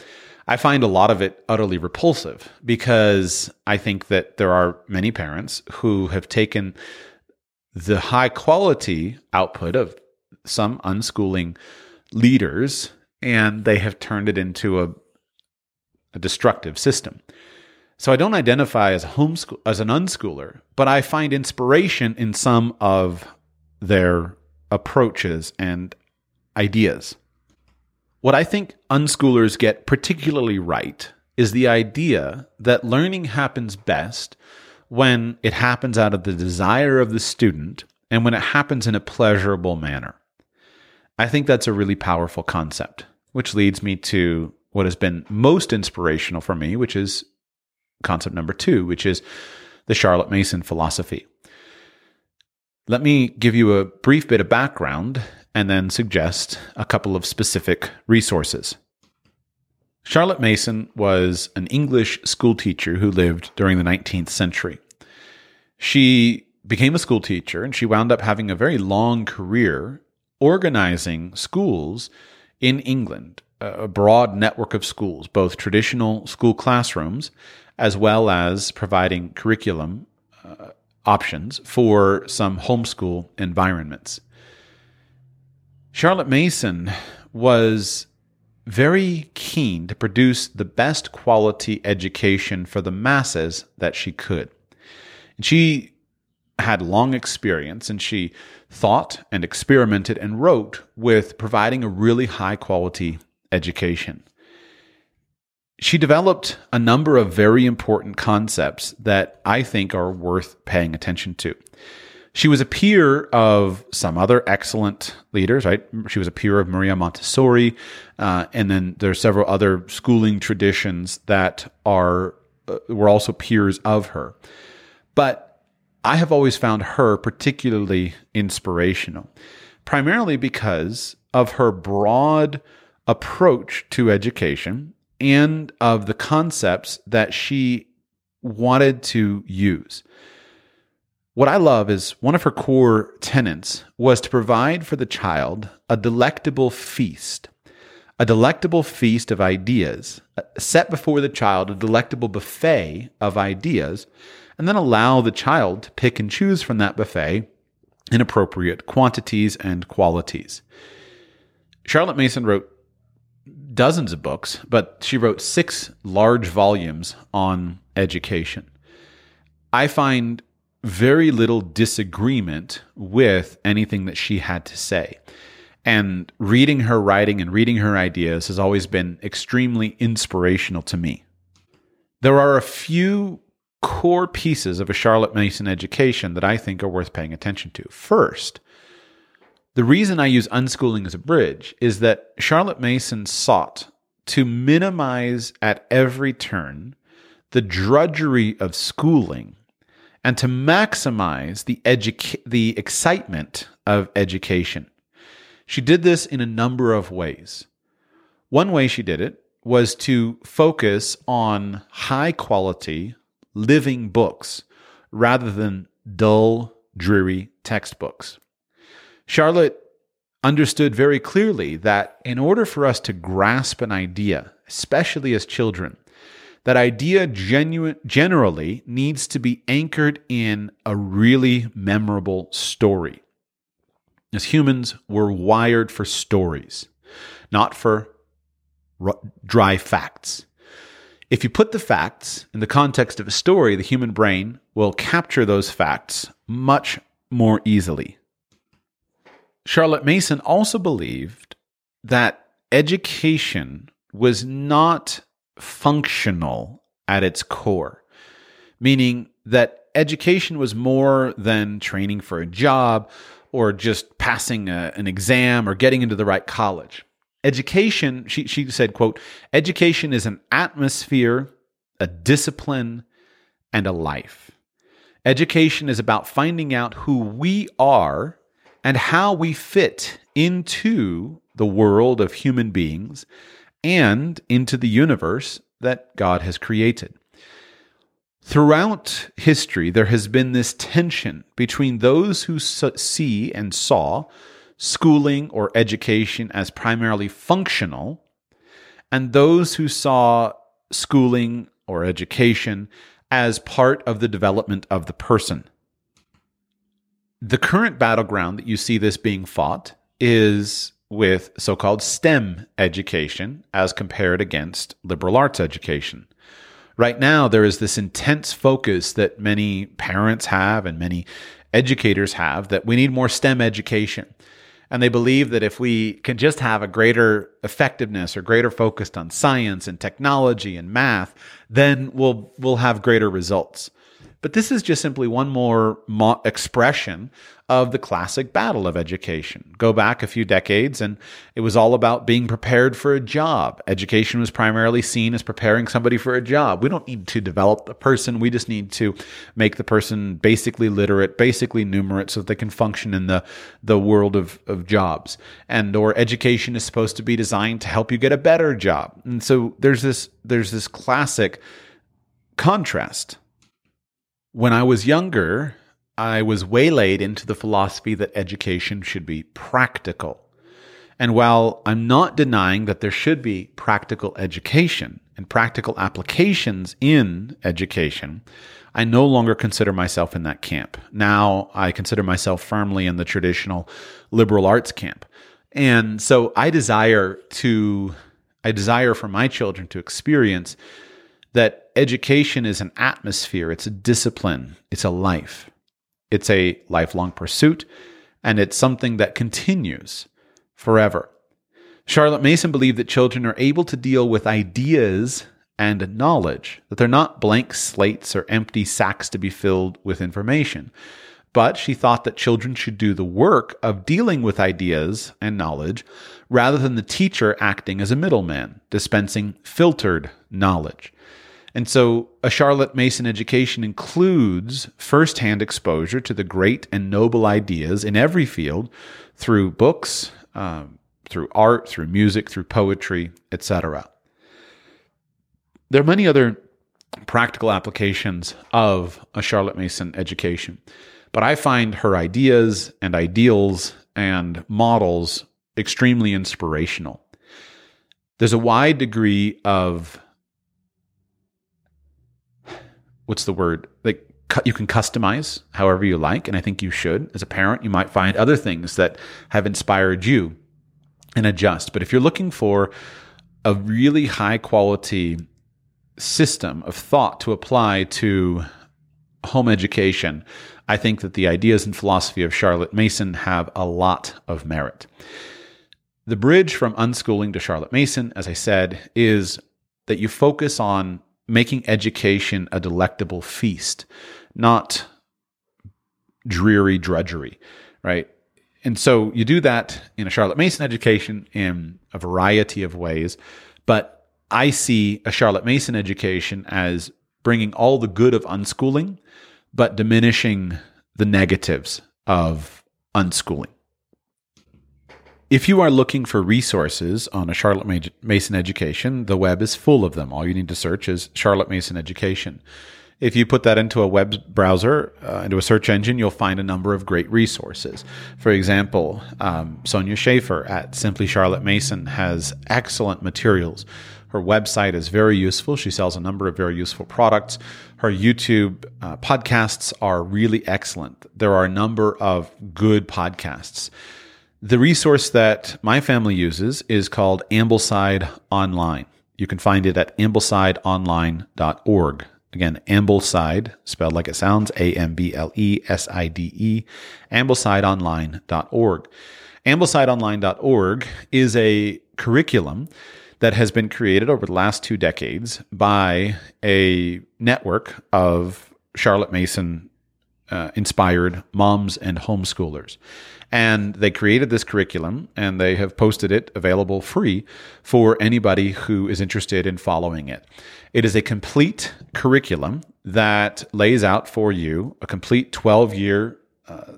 I find a lot of it utterly repulsive because I think that there are many parents who have taken the high quality output of some unschooling leaders and they have turned it into a, a destructive system. So I don't identify as homeschool as an unschooler, but I find inspiration in some of their approaches and ideas. What I think unschoolers get particularly right is the idea that learning happens best when it happens out of the desire of the student and when it happens in a pleasurable manner. I think that's a really powerful concept, which leads me to what has been most inspirational for me, which is concept number two, which is the Charlotte Mason philosophy. Let me give you a brief bit of background and then suggest a couple of specific resources. Charlotte Mason was an English schoolteacher who lived during the 19th century. She became a schoolteacher and she wound up having a very long career organizing schools in England, a broad network of schools, both traditional school classrooms as well as providing curriculum uh, options for some homeschool environments. Charlotte Mason was very keen to produce the best quality education for the masses that she could. And she had long experience and she thought and experimented and wrote with providing a really high quality education she developed a number of very important concepts that I think are worth paying attention to. She was a peer of some other excellent leaders, right? She was a peer of Maria Montessori, uh, and then there are several other schooling traditions that are uh, were also peers of her. But I have always found her particularly inspirational, primarily because of her broad approach to education and of the concepts that she wanted to use. What I love is one of her core tenets was to provide for the child a delectable feast, a delectable feast of ideas, set before the child a delectable buffet of ideas, and then allow the child to pick and choose from that buffet in appropriate quantities and qualities. Charlotte Mason wrote dozens of books, but she wrote six large volumes on education. I find very little disagreement with anything that she had to say. And reading her writing and reading her ideas has always been extremely inspirational to me. There are a few core pieces of a Charlotte Mason education that I think are worth paying attention to. First, the reason I use unschooling as a bridge is that Charlotte Mason sought to minimize at every turn the drudgery of schooling and to maximize the educa- the excitement of education. She did this in a number of ways. One way she did it was to focus on high quality living books rather than dull, dreary textbooks. Charlotte understood very clearly that in order for us to grasp an idea, especially as children, that idea genuine, generally needs to be anchored in a really memorable story. As humans, we're wired for stories, not for r- dry facts. If you put the facts in the context of a story, the human brain will capture those facts much more easily. Charlotte Mason also believed that education was not functional at its core, meaning that education was more than training for a job or just passing a, an exam or getting into the right college. Education, she, she said, quote, education is an atmosphere, a discipline, and a life. Education is about finding out who we are and how we fit into the world of human beings and into the universe that God has created. Throughout history, there has been this tension between those who see and saw schooling or education as primarily functional and those who saw schooling or education as part of the development of the person. The current battleground that you see this being fought is with so called STEM education as compared against liberal arts education. Right now, there is this intense focus that many parents have and many educators have that we need more STEM education. And they believe that if we can just have a greater effectiveness or greater focus on science and technology and math, then we'll, we'll have greater results. But this is just simply one more mo- expression of the classic battle of education. Go back a few decades, and it was all about being prepared for a job. Education was primarily seen as preparing somebody for a job. We don't need to develop the person, we just need to make the person basically literate, basically numerate, so that they can function in the, the world of, of jobs. And or education is supposed to be designed to help you get a better job. And so there's this there's this classic contrast when I was younger, I was waylaid into the philosophy that education should be practical. And while I'm not denying that there should be practical education and practical applications in education, I no longer consider myself in that camp. Now I consider myself firmly in the traditional liberal arts camp. And so I desire to I desire for my children to experience that education is an atmosphere, it's a discipline, it's a life, it's a lifelong pursuit, and it's something that continues forever. Charlotte Mason believed that children are able to deal with ideas and knowledge, that they're not blank slates or empty sacks to be filled with information. But she thought that children should do the work of dealing with ideas and knowledge rather than the teacher acting as a middleman, dispensing filtered knowledge. And so a Charlotte Mason education includes firsthand exposure to the great and noble ideas in every field through books, um, through art, through music, through poetry, etc. There are many other practical applications of a Charlotte Mason education, but I find her ideas and ideals and models extremely inspirational. There's a wide degree of what's the word? Like you can customize however you like and i think you should. As a parent you might find other things that have inspired you and adjust. But if you're looking for a really high quality system of thought to apply to home education i think that the ideas and philosophy of charlotte mason have a lot of merit. The bridge from unschooling to charlotte mason as i said is that you focus on making education a delectable feast, not dreary drudgery, right? And so you do that in a Charlotte Mason education in a variety of ways. But I see a Charlotte Mason education as bringing all the good of unschooling, but diminishing the negatives of unschooling. If you are looking for resources on a Charlotte Mason education, the web is full of them. All you need to search is Charlotte Mason education. If you put that into a web browser, uh, into a search engine, you'll find a number of great resources. For example, um, Sonya Shafer at Simply Charlotte Mason has excellent materials. Her website is very useful. She sells a number of very useful products. Her YouTube uh, podcasts are really excellent. There are a number of good podcasts. The resource that my family uses is called Ambleside Online. You can find it at amblesideonline.org. Again, Ambleside, spelled like it sounds, A M B L E S I D E, amblesideonline.org. Amblesideonline.org is a curriculum that has been created over the last two decades by a network of Charlotte Mason uh, inspired moms and homeschoolers. And they created this curriculum and they have posted it available free for anybody who is interested in following it. It is a complete curriculum that lays out for you a complete 12 year uh,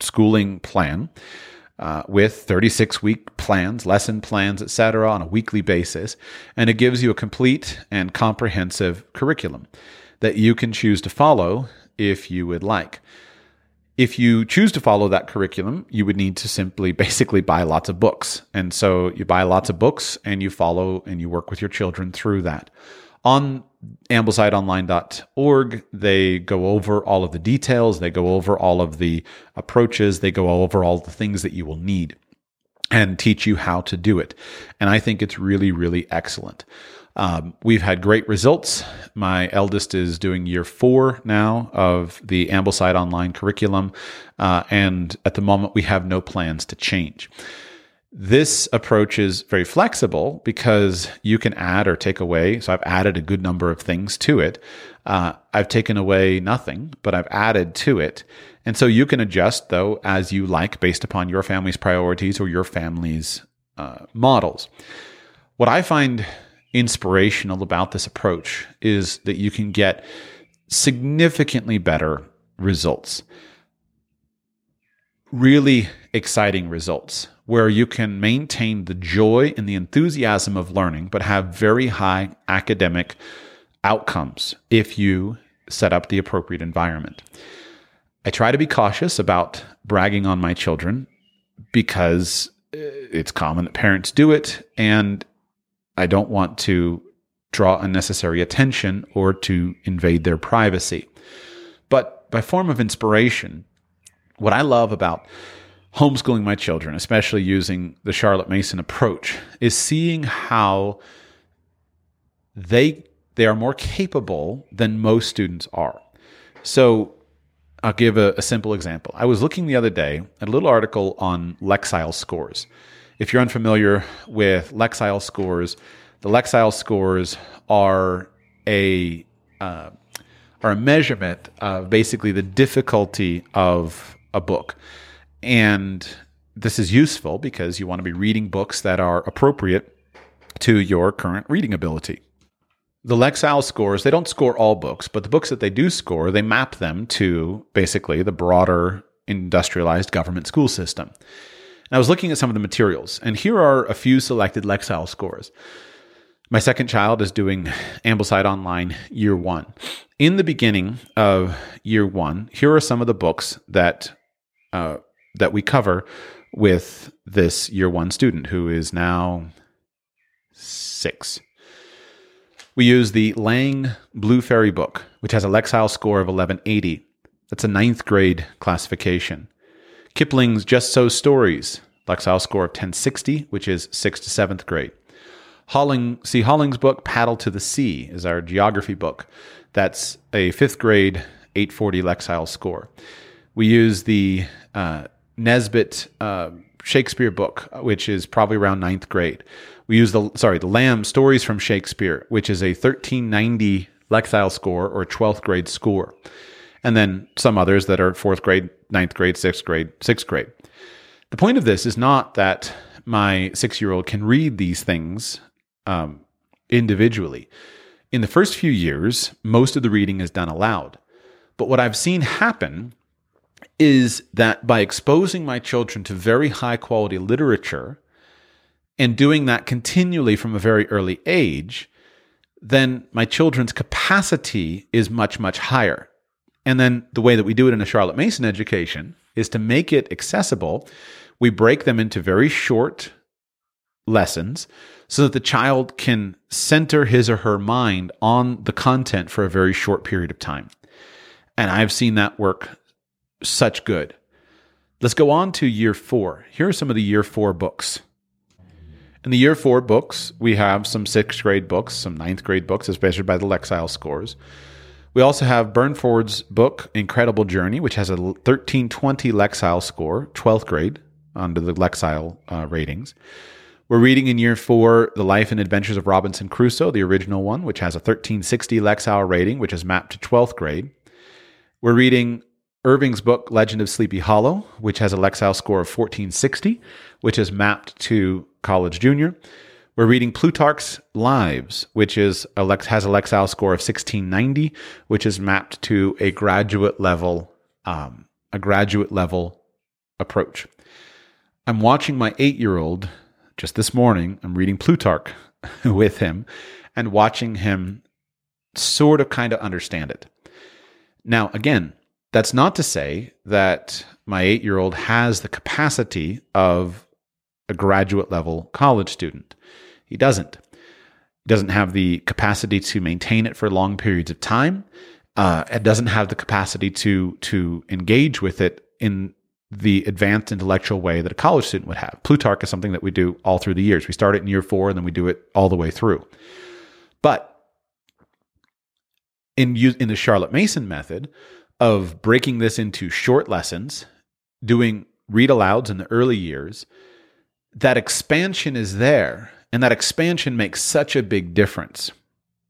schooling plan. Uh, with 36 week plans, lesson plans, etc., on a weekly basis. And it gives you a complete and comprehensive curriculum that you can choose to follow if you would like. If you choose to follow that curriculum, you would need to simply [laughs] basically buy lots of books. And so you buy lots of books and you follow and you work with your children through that. On amblesideonline.org. They go over all of the details, they go over all of the approaches, they go over all the things that you will need and teach you how to do it. And I think it's really, really excellent. Um, we've had great results. My eldest is doing year four now of the Ambleside online curriculum. Uh, and at the moment, we have no plans to change. This approach is very flexible because you can add or take away. So I've added a good number of things to it. Uh, I've taken away nothing, but I've added to it. And so you can adjust, though, as you like based upon your family's priorities or your family's uh, models. What I find inspirational about this approach is that you can get significantly better results. Really exciting results where you can maintain the joy and the enthusiasm of learning, but have very high academic outcomes if you set up the appropriate environment. I try to be cautious about bragging on my children because uh, it's common that parents do it, and I don't want to draw unnecessary attention or to invade their privacy. But by form of inspiration, what I love about homeschooling my children, especially using the Charlotte Mason approach, is seeing how they they are more capable than most students are. So I'll give a, a, simple example. I was looking the other day at a little article on Lexile scores. If you're unfamiliar with Lexile scores, the Lexile scores are a uh, are a measurement of basically the difficulty of a book. And this is useful because you want to be reading books that are appropriate to your current reading ability. The Lexile scores, they don't score all books, but the books that they do score, they map them to basically the broader industrialized government school system. And I was looking at some of the materials, and here are a few selected Lexile scores. My second child is doing Ambleside Online year one. In the beginning of year one, here are some of the books that uh, that we cover with this year one student who is now six. We use the Lang Blue Fairy book, which has a Lexile score of 1180. That's a ninth grade classification. Kipling's Just So Stories, Lexile score of 1060, which is sixth to seventh grade. Holling, C. Holling's book, Paddle to the Sea, is our geography book. That's a fifth grade 840 Lexile score. We use the uh, Nesbit uh, Shakespeare book, which is probably around ninth grade. We use the sorry the Lamb Stories from Shakespeare, which is a 1390 Lexile score or 12th grade score, and then some others that are fourth grade, ninth grade, sixth grade, sixth grade. The point of this is not that my six year old can read these things um, individually. In the first few years, most of the reading is done aloud. But what I've seen happen is that by exposing my children to very high quality literature and doing that continually from a very early age, then my children's capacity is much, much higher. And then the way that we do it in a Charlotte Mason education is to make it accessible. We break them into very short lessons so that the child can center his or her mind on the content for a very short period of time. And I've seen that work such good. Let's go on to year four. Here are some of the year four books. In the year four books, we have some sixth grade books, some ninth grade books as measured by the Lexile scores. We also have Burnford's book, Incredible Journey, which has a 1320 Lexile score, 12th grade, under the Lexile uh, ratings. We're reading in year four The Life and Adventures of Robinson Crusoe, the original one, which has a 1360 Lexile rating, which is mapped to 12th grade. We're reading Irving's book, Legend of Sleepy Hollow, which has a Lexile score of 1460, which is mapped to College Junior. We're reading Plutarch's Lives, which is has a Lexile score of 1690, which is mapped to a graduate level, um, a graduate level approach. I'm watching my eight year old just this morning. I'm reading Plutarch [laughs] with him and watching him sort of kind of understand it. Now, again, that's not to say that my eight year old has the capacity of a graduate level college student. He doesn't. He doesn't have the capacity to maintain it for long periods of time. Uh, it doesn't have the capacity to to engage with it in the advanced intellectual way that a college student would have. Plutarch is something that we do all through the years. We start it in year four and then we do it all the way through. But in in the Charlotte Mason method of breaking this into short lessons, doing read alouds in the early years, that expansion is there, and that expansion makes such a big difference.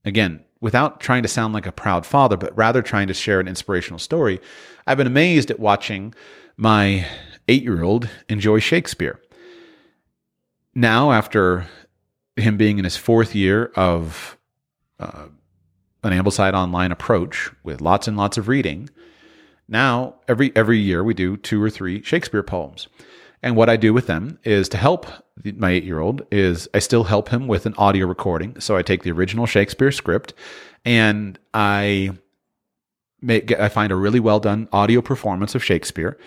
Again, without trying to sound like a proud father, but rather trying to share an inspirational story, I've been amazed at watching my eight year old enjoy Shakespeare. Now, after him being in his fourth year of uh, an Ambleside online approach with lots and lots of reading, now every every year we do two or three Shakespeare poems. And what I do with them is to help my eight year old is I still help him with an audio recording. So I take the original Shakespeare script and I make I find a really well done audio performance of Shakespeare,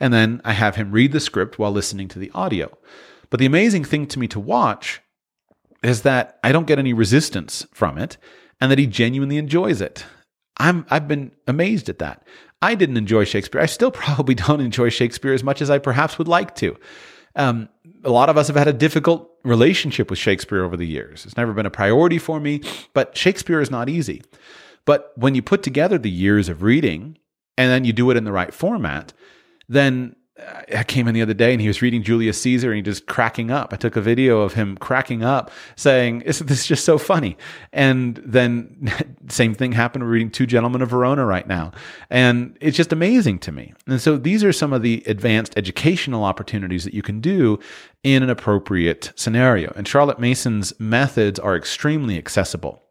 and then I have him read the script while listening to the audio. But the amazing thing to me to watch is that I don't get any resistance from it, and that he genuinely enjoys it. I'm I've been amazed at that. I didn't enjoy Shakespeare. I still [laughs] probably don't enjoy Shakespeare as much as I perhaps would like to. Um, a lot of us have had a difficult relationship with Shakespeare over the years. It's never been a priority for me, but Shakespeare is not easy. But when you put together the years of reading and then you do it in the right format, then I came in the other day and he was reading Julius Caesar and he just cracking up. I took a video of him cracking up saying, This is just so funny. And then [laughs] same thing happened We're reading Two Gentlemen of Verona right now. And it's just amazing to me. And so these are some of the advanced educational opportunities that you can do in an appropriate scenario. And Charlotte Mason's methods are extremely accessible.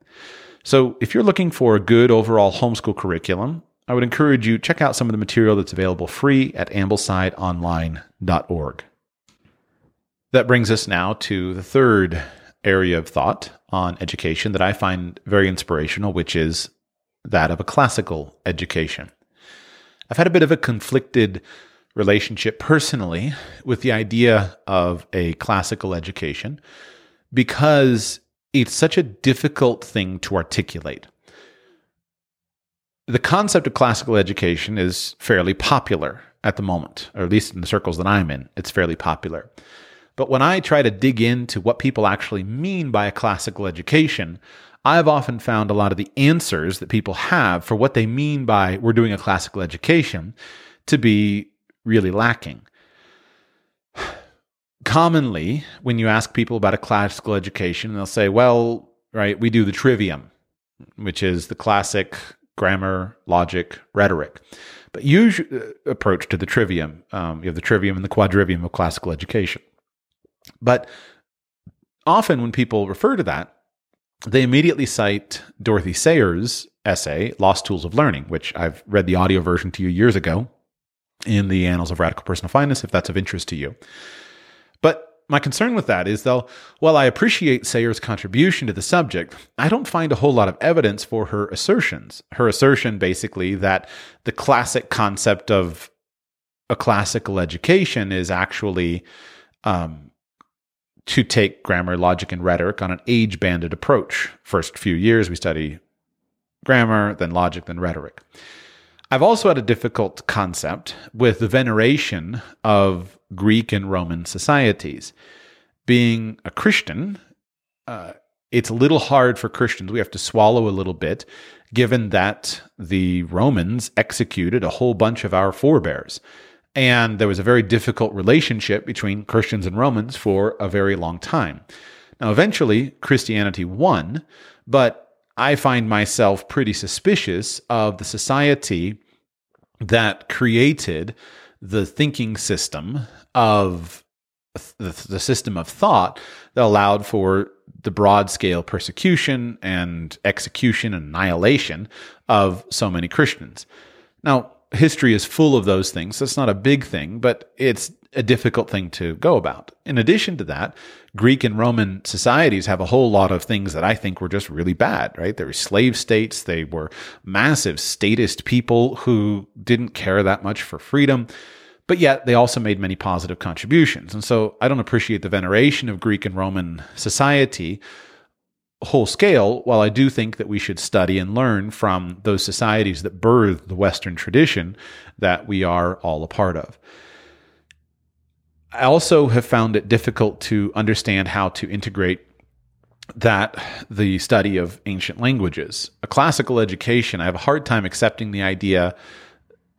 So if you're looking for a good overall homeschool curriculum, I would encourage you check out some of the material that's available free at amblesideonline.org. That brings us now to the third area of thought on education that I find very inspirational, which is that of a classical education. I've had a bit of a conflicted relationship personally with the idea of a classical education because it's such a difficult thing to articulate. The concept of classical education is fairly popular at the moment, or at least in the circles that I'm in, it's fairly popular. But when I try to dig into what people actually mean by a classical education, I've often found a lot of the answers that people have for what they mean by we're doing a classical education to be really lacking [sighs] commonly when you ask people about a classical education, they'll say, well, right, we do the trivium, which is the classic grammar, logic, rhetoric. But usual uh, approach to the trivium, um, you have the trivium and the quadrivium of classical education. But often when people refer to that, they immediately cite Dorothy Sayers' essay, Lost Tools of Learning, which I've read the audio version to you years ago in the Annals of Radical Personal Finance, if that's of interest to you. But my concern with that is, though, while I appreciate Sayers' contribution to the subject, I don't find a whole lot of evidence for her assertions. Her assertion, basically, that the classic concept of a classical education is actually um, to take grammar, logic, and rhetoric on an age banded approach. First few years, we study grammar, then logic, then rhetoric. I've also had a difficult concept with the veneration of Greek and Roman societies. Being a Christian, uh, it's a little hard for Christians. We have to swallow a little bit, given that the Romans executed a whole bunch of our forebears. And there was a very difficult relationship between Christians and Romans for a very long time. Now, eventually, Christianity won, but I find myself pretty suspicious of the society that created the thinking system of the, the system of thought that allowed for the broad scale persecution and execution and annihilation of so many Christians. Now, history is full of those things. That's not a big thing, but it's a difficult thing to go about. In addition to that, Greek and Roman societies have a whole lot of things that I think were just really bad, right? They were slave states. They were massive statist people who didn't care that much for freedom, but yet they also made many positive contributions. And so I don't appreciate the veneration of Greek and Roman society whole scale, while I do think that we should study and learn from those societies that birthed the Western tradition that we are all a part of. I also have found it difficult to understand how to integrate that the study of ancient languages. A classical education, I have a hard time accepting the idea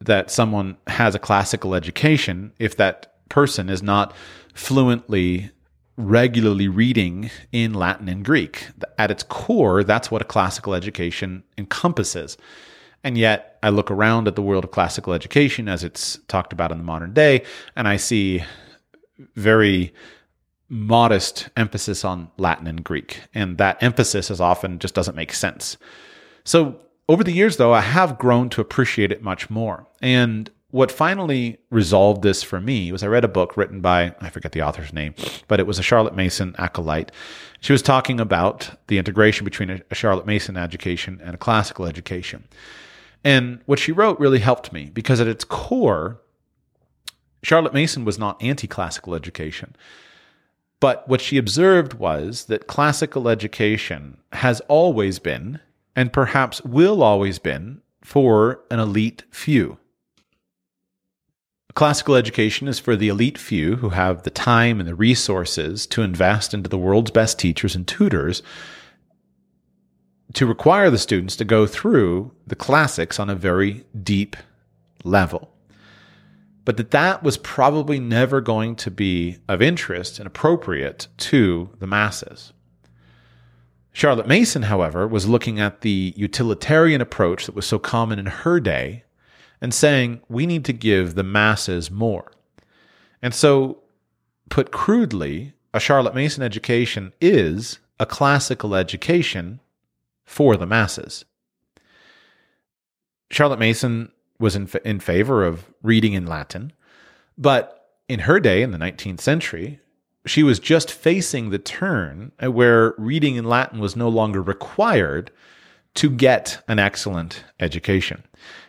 that someone has a classical education if that person is not fluently regularly reading in Latin and Greek. At its core, that's what a classical education encompasses. And yet, I look around at the world of classical education as it's talked about in the modern day, and I see very modest emphasis on Latin and Greek. And that emphasis is often just doesn't make sense. So, over the years, though, I have grown to appreciate it much more. And what finally resolved this for me was I read a book written by, I forget the author's name, but it was a Charlotte Mason acolyte. She was talking about the integration between a Charlotte Mason education and a classical education. And what she wrote really helped me because at its core, Charlotte Mason was not anti classical education. But what she observed was that classical education has always been, and perhaps will always be, for an elite few. Classical education is for the elite few who have the time and the resources to invest into the world's best teachers and tutors to require the students to go through the classics on a very deep level. But that that was probably never going to be of interest and appropriate to the masses. Charlotte Mason, however, was looking at the utilitarian approach that was so common in her day and saying we need to give the masses more. And so, put crudely, a Charlotte Mason education is a classical education for the masses. Charlotte Mason was in, in favor of reading in Latin, but in her day, in the 19th century, she was just facing the turn where reading in Latin was no longer required to get an excellent education.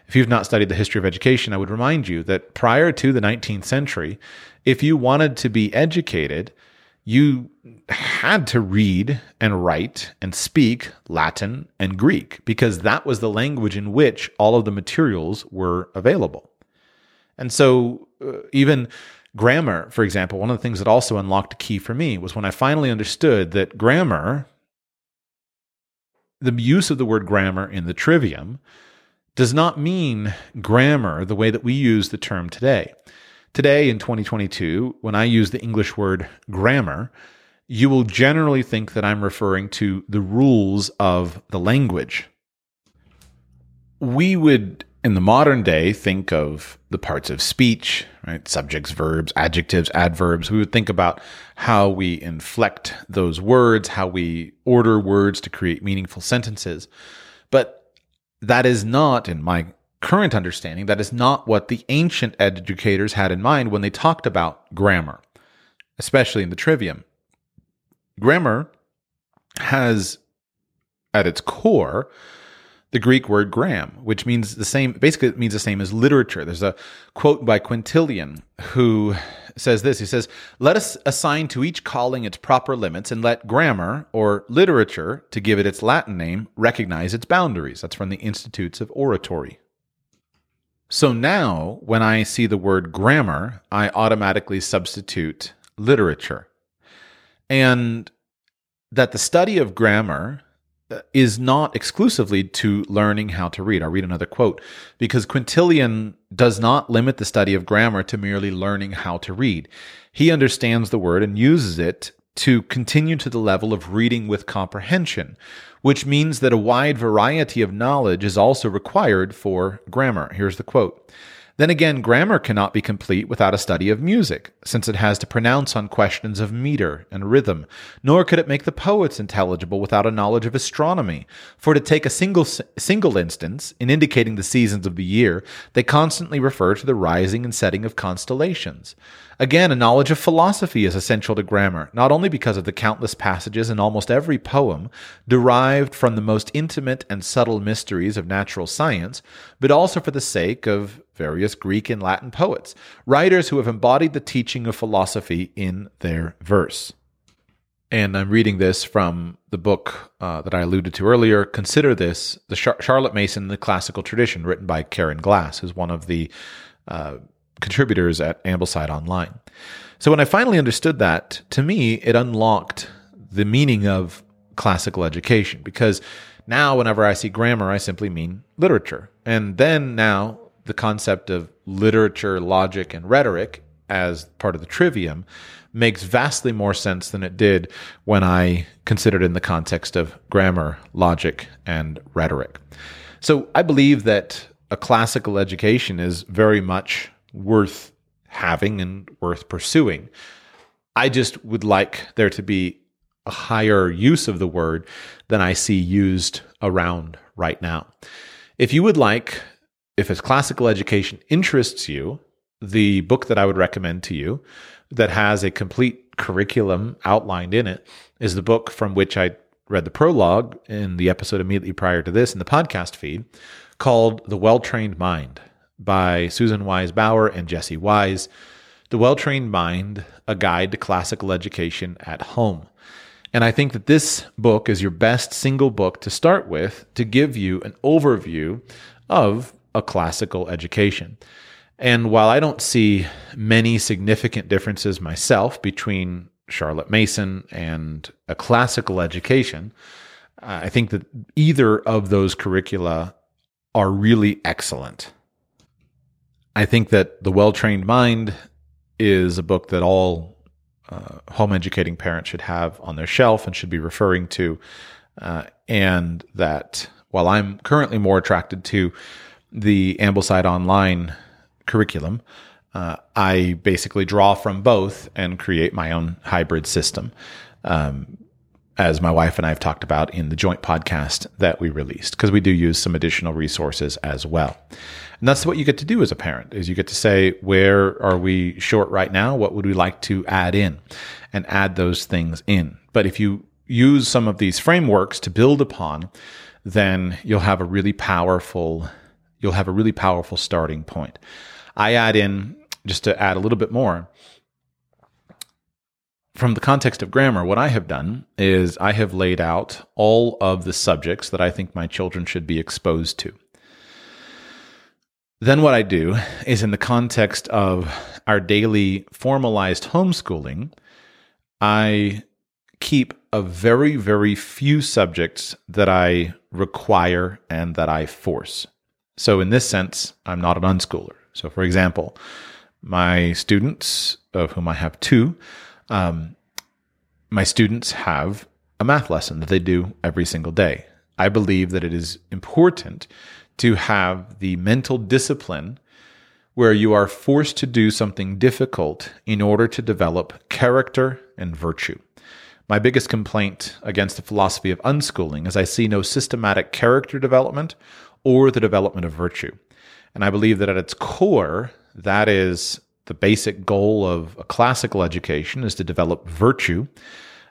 If you've not studied the history of education, I would remind you that prior to the 19th century, if you wanted to be educated, you had to read and write and speak Latin and Greek because that was the language in which all of the materials were available. And so, uh, even grammar, for example, one of the things that also unlocked a key for me was when I finally understood that grammar, the use of the word grammar in the trivium, does not mean grammar the way that we use the term today. Today in 2022, when I use the English word grammar, you will generally think that I'm referring to the rules of the language. We would, in the modern day, think of the parts of speech, right? Subjects, verbs, adjectives, adverbs. We would think about how we inflect those words, how we order words to create meaningful sentences. That is not, in my current understanding, that is not what the ancient educators had in mind when they talked about grammar, especially in the trivium. Grammar has at its core the Greek word gram, which means the same, basically, it means the same as literature. There's a quote by Quintilian who says this He says, Let us assign to each calling its proper limits and let grammar, or literature, to give it its Latin name, recognize its boundaries. That's from the Institutes of Oratory. So now, when I see the word grammar, I automatically substitute literature. And that the study of grammar is not exclusively to learning how to read. I'll read another quote because Quintilian does not limit the study of grammar to merely learning how to read. He understands the word and uses it to continue to the level of reading with comprehension, which means that a wide variety of knowledge is also required for grammar. Here's the quote. Then again, grammar cannot be complete without a study of music, since it has to pronounce on questions of meter and rhythm, nor could it make the poets intelligible without a knowledge of astronomy. For to take a single, single instance, in indicating the seasons of the year, they constantly refer to the rising and setting of constellations. Again, a knowledge of philosophy is essential to grammar, not only because of the countless passages in almost every poem derived from the most intimate and subtle mysteries of natural science, but also for the sake of various Greek and Latin poets, writers who have embodied the teaching of philosophy in their verse. And I'm reading this from the book uh, that I alluded to earlier. Consider this the Char- Charlotte Mason, the classical tradition, written by Karen Glass, who's one of the uh, contributors at Ambleside Online. So when I finally understood that, to me, it unlocked the meaning of classical education because now whenever I see grammar, I simply mean literature. And then now the concept of literature, logic, and rhetoric as part of the trivium makes vastly more sense than it did when I considered in the context of grammar, logic, and rhetoric. So I believe that a classical education is very much worth having and worth pursuing. I just would like there to be a higher use of the word than I see used around right now. If you would like, if it's classical education interests you, the book that I would recommend to you that has a complete curriculum outlined in it is the book from which I read the prologue in the episode immediately prior to this in the podcast feed called The Well Trained Mind by Susan Wise Bauer and Jesse Wise. The Well Trained Mind, a guide to classical education at home. And I think that this book is your best single book to start with to give you an overview of a classical education. And while I don't see many significant differences myself between Charlotte Mason and a classical education, I think that either of those curricula are really excellent. I think that The Well Trained Mind is a book that all uh, home educating parents should have on their shelf and should be referring to. Uh, and that while I'm currently more attracted to the Ambleside Online curriculum, uh, I basically draw from both and create my own hybrid system. Um, as my wife and I have talked about in the joint podcast that we released, because we do use some additional resources as well. And that's what you get to do as a parent is you get to say, where are we short right now? What would we like to add in and add those things in? But if you use some of these frameworks to build upon, then you'll have a really powerful, you'll have a really powerful starting point. I add in, just to add a little bit more, from the context of grammar, what I have done is I have laid out all of the subjects that I think my children should be exposed to. Then, what I do is in the context of our daily formalized homeschooling, I keep a very, very few subjects that I require and that I force. So, in this sense, I'm not an unschooler. So, for example, my students, of whom I have two, um, my students have a math lesson that they do every single day. I believe that it is important to have the mental discipline where you are forced to do something difficult in order to develop character and virtue. My biggest complaint against the philosophy of unschooling is I see no systematic character development or the development of virtue. And I believe that at its core, that is the basic goal of a classical education is to develop virtue.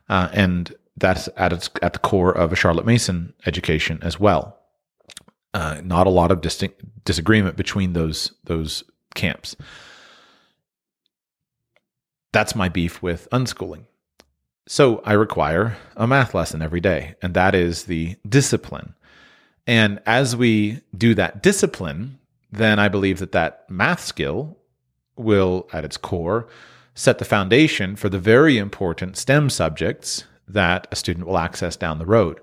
Uh, and that's at its at the core of a Charlotte Mason education as well. Uh, not a lot of distinct disagreement between those those camps. That's my beef with unschooling. So I require a math lesson every day, and that is the discipline. And as we do that discipline, then I believe that that math skill will, at its core, set the foundation for the very important STEM subjects that a student will access down the road.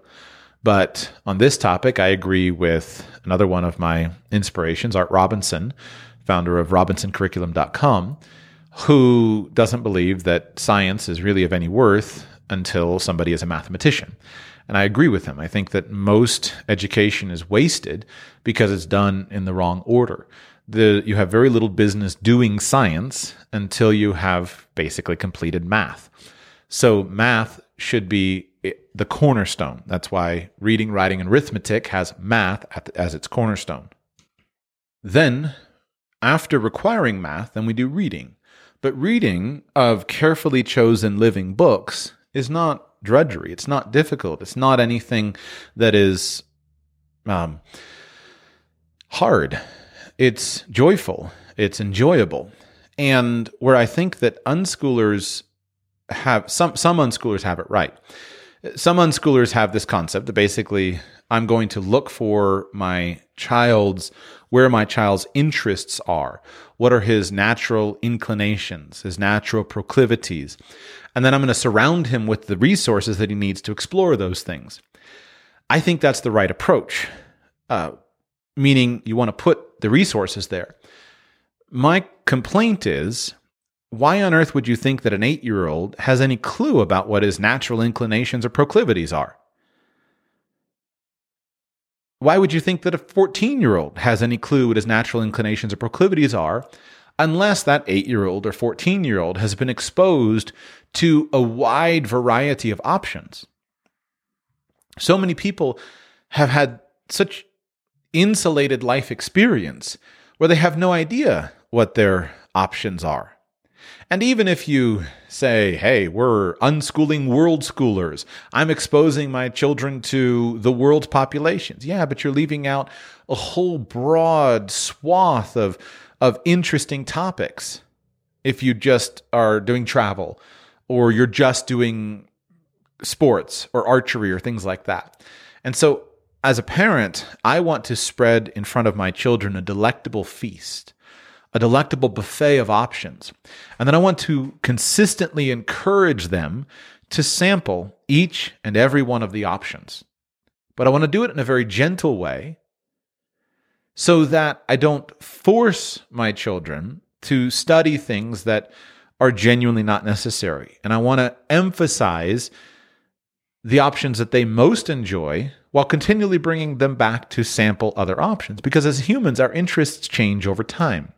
But on this topic, I agree with another one of my inspirations, Art Robinson, founder of RobinsonCurriculum.com, who doesn't believe that science is really of any worth until somebody is a mathematician. And I agree with him. I think that most education is wasted because it's done in the wrong order. The, you have very little business doing science until you have basically completed math. So, math should be the cornerstone. That's why reading, writing, and arithmetic has math as its cornerstone. Then, after requiring math, then we do reading. But reading of carefully chosen living books is not drudgery. It's not difficult. It's not anything that is um, hard. It's joyful. It's enjoyable. And where I think that unschoolers have some some unschoolers have it right. Some unschoolers have this concept that basically I'm going to look for my child's where my child's interests are. What are his natural inclinations, his natural proclivities? And then I'm going to surround him with the resources that he needs to explore those things. I think that's the right approach, uh, meaning you want to put the resources there. My complaint is why on earth would you think that an eight year old has any clue about what his natural inclinations or proclivities are? Why would you think that a 14 year old has any clue what his natural inclinations or proclivities are unless that 8 year old or 14 year old has been exposed to a wide variety of options? So many people have had such insulated life experience where they have no idea what their options are. And even if you say, hey, we're unschooling world schoolers, I'm exposing my children to the world's populations. Yeah, but you're leaving out a whole broad swath of, of interesting topics if you just are doing travel or you're just doing sports or archery or things like that. And so, as a parent, I want to spread in front of my children a delectable feast a delectable buffet of options. And then I want to consistently encourage them to sample each and every one of the options. But I want to do it in a very gentle way so that I don't force my children to study things that are genuinely not necessary. And I want to emphasize the options that they most enjoy while continually bringing them back to sample other options. Because as humans, our interests change over time.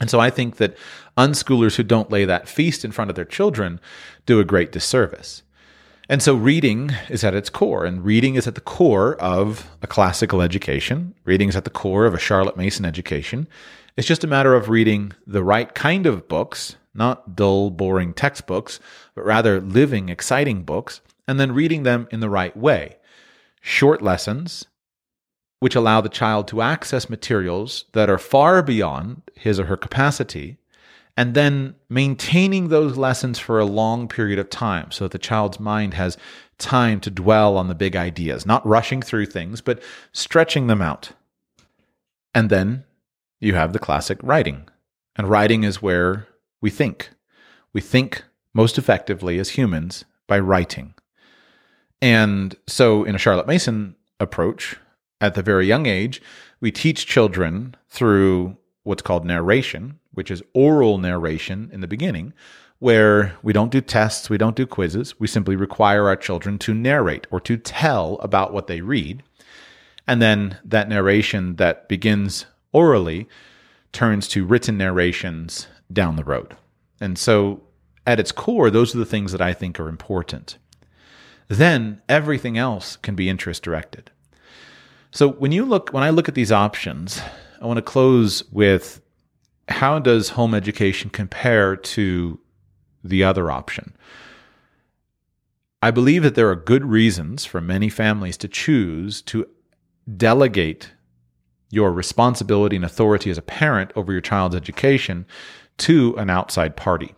And so I think that unschoolers who don't lay that feast in front of their children do a great disservice. And so reading is at its core, and reading is at the core of a classical education. Reading is at the core of a Charlotte Mason education. It's just a matter of reading the right kind of books, not dull, boring textbooks, but rather living, exciting books, and then reading them in the right way. Short lessons which allow the child to access materials that are far beyond his or her capacity, and then maintaining those lessons for a long period of time so that the child's mind has time to dwell on the big ideas, not rushing through things, but stretching them out. And then you have the classic writing. And writing is where we think. We think most effectively as humans by writing. And so, in a Charlotte Mason approach, at the very young age, we teach children through what's called narration, which is oral narration in the beginning, where we don't do tests, we don't do quizzes. We simply require our children to narrate or to tell about what they read. And then that narration that begins orally turns to written narrations down the road. And so, at its core, those are the things that I think are important. Then everything else can be interest directed. So when you look, when I look at these options, I want to close with how does home education compare to the other option? I believe that there are good reasons for many families to choose to delegate your responsibility and authority as a parent over your child's education to an outside party.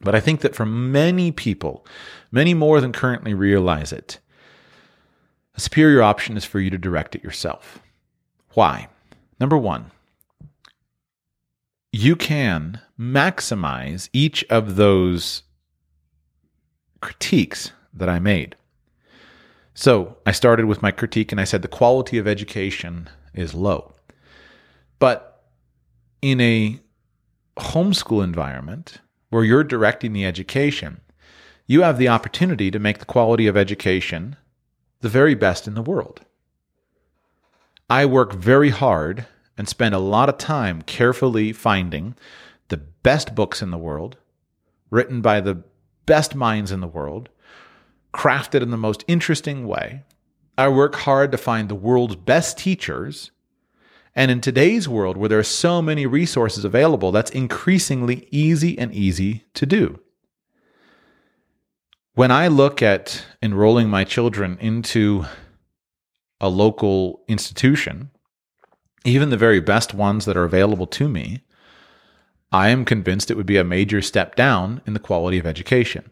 But I think that for many people, many more than currently realize it, a superior option is for you to direct it yourself. Why? Number one, you can maximize each of those critiques that I made. So I started with my critique and I said the quality of education is low. But in a homeschool environment where you're directing the education, you have the opportunity to make the quality of education the very best in the world. I work very hard and spend a lot of time carefully finding the best books in the world, written by the best minds in the world, crafted in the most interesting way. I work hard to find the world's best teachers. And in today's world, where there are so many resources available, that's increasingly easy and easy to do. When I look at enrolling my children into a local institution, even the very best ones that are available to me, I am convinced it would be a major step down in the quality of education.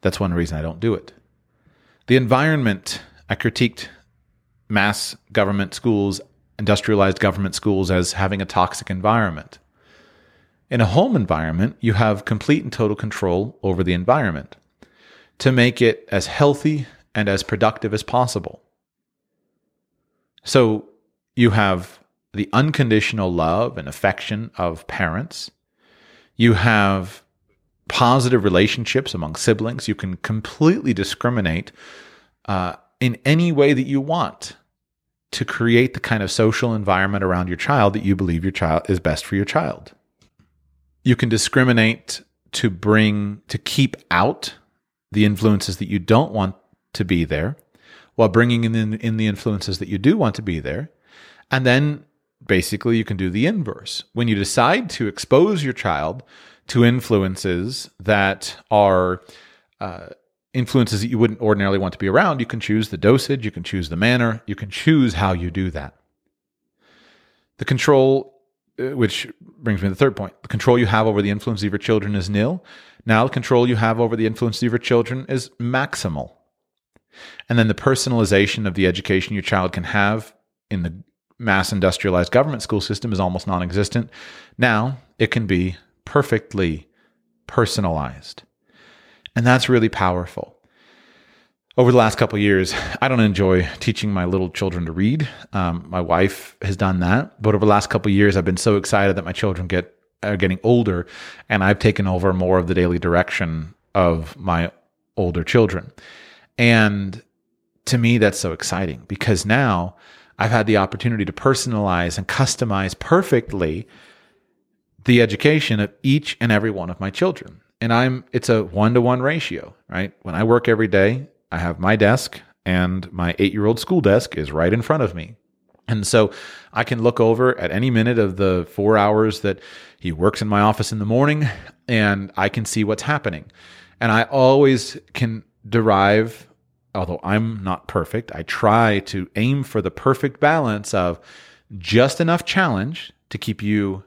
That's one reason I don't do it. The environment, I critiqued mass government schools, industrialized government schools as having a toxic environment. In a home environment, you have complete and total control over the environment to make it as healthy and as productive as possible. So you have the unconditional love and affection of parents. You have positive relationships among siblings. You can completely discriminate uh, in any way that you want to create the kind of social environment around your child that you believe your child is best for your child you can discriminate to bring to keep out the influences that you don't want to be there while bringing in, in the influences that you do want to be there and then basically you can do the inverse when you decide to expose your child to influences that are uh, influences that you wouldn't ordinarily want to be around you can choose the dosage you can choose the manner you can choose how you do that the control uh, which brings me to the third point. The control you have over the influence of your children is nil. Now, the control you have over the influence of your children is maximal. And then the personalization of the education your child can have in the mass industrialized government school system is almost non existent. Now, it can be perfectly personalized. And that's really powerful over the last couple years, I don't enjoy teaching my little children to read. Um, my wife has done that, but over the last couple years, I've been so excited that my children get are getting older, and I've taken over more of the daily direction of my older children. And to me, that's so exciting because now I've had the opportunity to personalize and customize perfectly the education of each and every one of my children. And I'm it's a one to one ratio, right? When I work every day, I have my desk and my eight year old school desk is right in front of me. And so I can look over at any minute of the four hours that he works in my office in the morning and I can see what's happening. And I always can derive, although I'm not perfect, I try to aim for the perfect balance of just enough challenge to keep you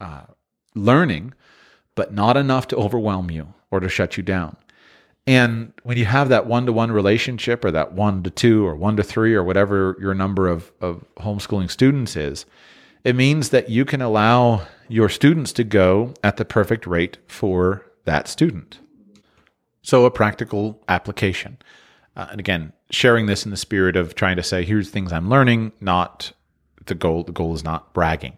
uh, learning, but not enough to overwhelm you or to shut you down. And when you have that one to one relationship or that one to two or one to three or whatever your number of, of homeschooling students is, it means that you can allow your students to go at the perfect rate for that student. So, a practical application. Uh, and again, sharing this in the spirit of trying to say, here's things I'm learning, not the goal. The goal is not bragging.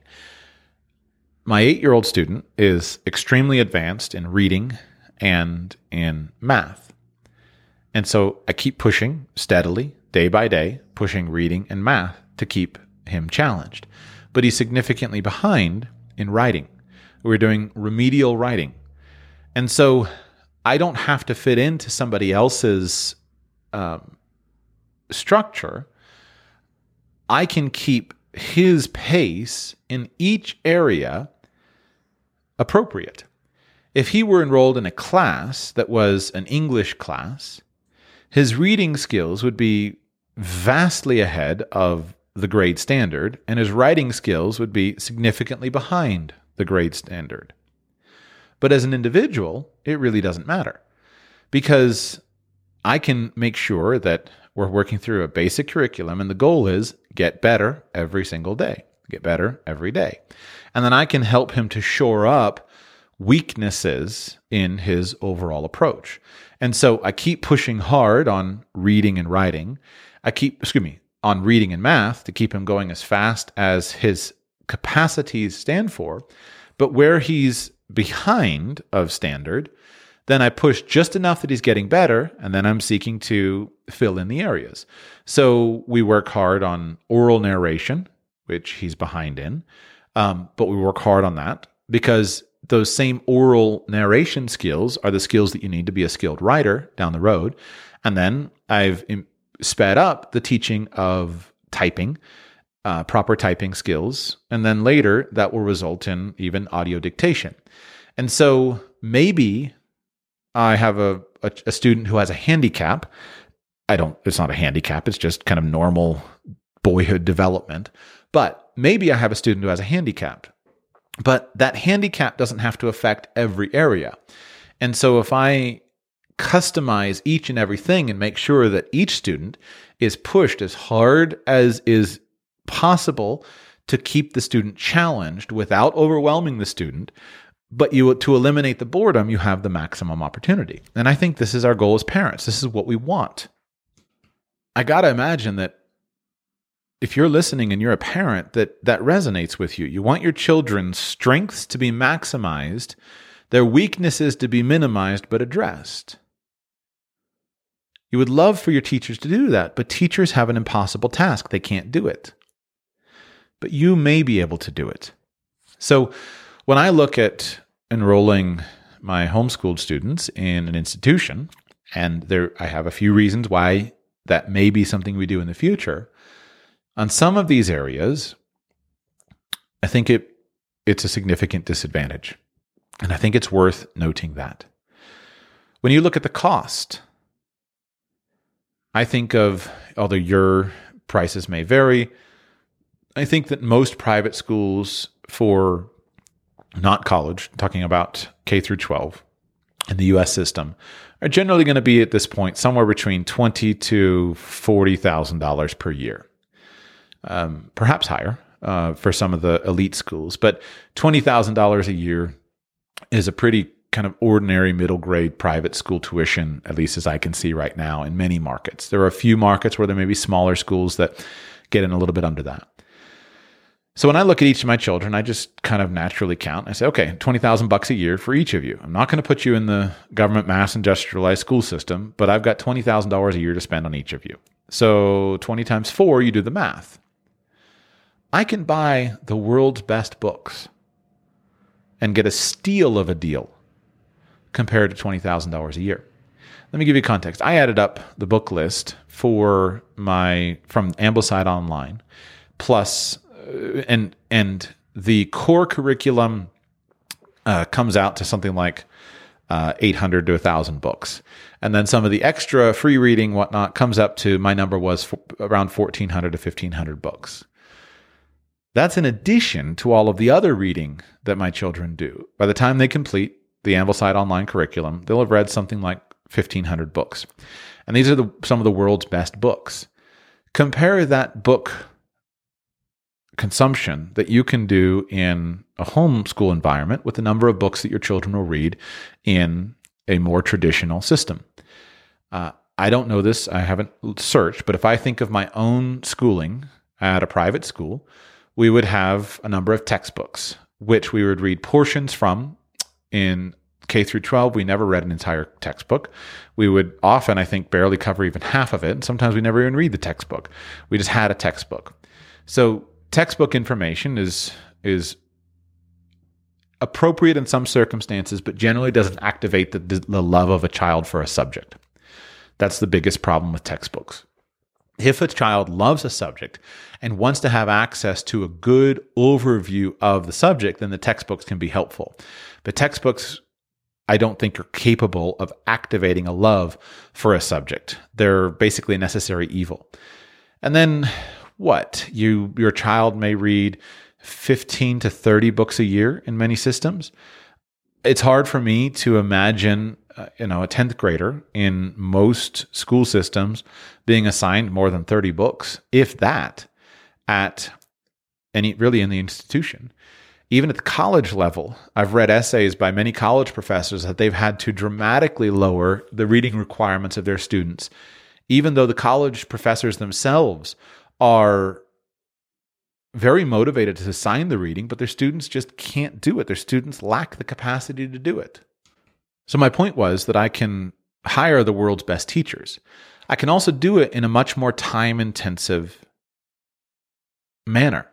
My eight year old student is extremely advanced in reading and in math. And so I keep pushing steadily, day by day, pushing reading and math to keep him challenged. But he's significantly behind in writing. We're doing remedial writing. And so I don't have to fit into somebody else's um, structure. I can keep his pace in each area appropriate. If he were enrolled in a class that was an English class, his reading skills would be vastly ahead of the grade standard, and his writing skills would be significantly behind the grade standard. But as an individual, it really doesn't matter because I can make sure that we're working through a basic curriculum, and the goal is get better every single day, get better every day. And then I can help him to shore up weaknesses in his overall approach. And so I keep pushing hard on reading and writing. I keep, excuse me, on reading and math to keep him going as fast as his capacities stand for. But where he's behind of standard, then I push just enough that he's getting better, and then I'm seeking to fill in the areas. So we work hard on oral narration, which he's behind in, um, but we work hard on that because those same oral narration skills are the skills that you need to be a skilled writer down the road. And then I've sped up the teaching of typing, uh, proper typing skills. And then later that will result in even audio dictation. And so maybe I have a, a, a student who has a handicap. I don't, it's not a handicap, it's just kind of normal boyhood development. But maybe I have a student who has a handicap. But that handicap doesn't have to affect every area. And so if I customize each and everything and make sure that each student is pushed as hard as is possible to keep the student challenged without overwhelming the student, but you to eliminate the boredom, you have the maximum opportunity. And I think this is our goal as parents. This is what we want. I got to imagine that if you're listening and you're a parent that that resonates with you. You want your children's strengths to be maximized, their weaknesses to be minimized but addressed. You would love for your teachers to do that, but teachers have an impossible task. They can't do it. But you may be able to do it. So, when I look at enrolling my homeschooled students in an institution, and there I have a few reasons why that may be something we do in the future. On some of these areas, I think it it's a significant disadvantage. And I think it's worth noting that. When you look at the cost, I think of although your prices may vary, I think that most private schools for not college, talking about K through 12 in the US system, are generally going to be at this point somewhere between twenty to forty thousand dollars per year, um, perhaps higher uh, for some of the elite schools. But twenty thousand dollars a year is a pretty kind of ordinary middle grade private school tuition, at least as I can see right now in many markets. There are a few markets where there may be smaller schools that get in a little bit under that. So when I look at each of my children, I just kind of naturally count. I say, okay, 20,000 bucks a year for each of you. I'm not going to put you in the government mass industrialized school system, but I've got $20,000 a year to spend on each of you. So 20 times 4, you do the math. I can buy the world's best books and get a steal of a deal compared to $20,000 a year. Let me give you context. I added up the book list for my from Ambleside Online plus and and the core curriculum uh, comes out to something like uh, 800 to 1,000 books. And then some of the extra free reading, whatnot, comes up to my number was for around 1,400 to 1,500 books. That's in addition to all of the other reading that my children do. By the time they complete the Ambleside online curriculum, they'll have read something like 1,500 books. And these are the, some of the world's best books. Compare that book consumption that you can do in a homeschool environment with the number of books that your children will read in a more traditional system. Uh, I don't know this, I haven't searched, but if I think of my own schooling at a private school, we would have a number of textbooks, which we would read portions from in K through 12. We never read an entire textbook. We would often, I think, barely cover even half of it. And sometimes we never even read the textbook. We just had a textbook. So textbook information is is appropriate in some circumstances, but generally doesn't activate the, the love of a child for a subject. That's the biggest problem with textbooks. If a child loves a subject and wants to have access to a good overview of the subject, then the textbooks can be helpful. But textbooks, I don't think, are capable of activating a love for a subject. They're basically a necessary evil. And then what? You your child may read 15 to 30 books a year in many systems. It's hard for me to imagine uh, you know a 10th grader in most school systems being assigned more than 30 books if that at any really in the institution. Even at the college level i've read essays by many college professors that they've had to dramatically lower the reading requirements of their students. Even though the college professors themselves are very motivated to assign the reading, but their students just can't do it. Their students lack the capacity to do it. So, my point was that I can hire the world's best teachers. I can also do it in a much more time intensive manner.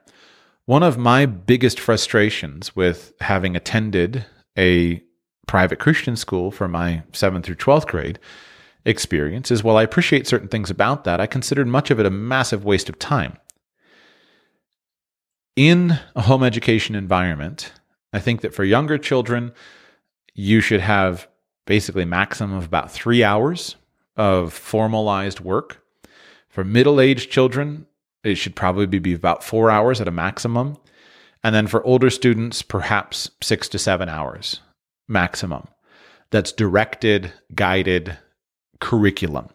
One of my biggest frustrations with having attended a private Christian school for my 7th through 12th grade experience is while I appreciate certain things about that, I considered much of it a massive waste of time. In a home education environment, I think that for younger children, you should have basically maximum of about three hours of formalized work. For middle aged children, it should probably be about four hours at a maximum. And then for older students, perhaps six to seven hours maximum. That's directed, guided curriculum.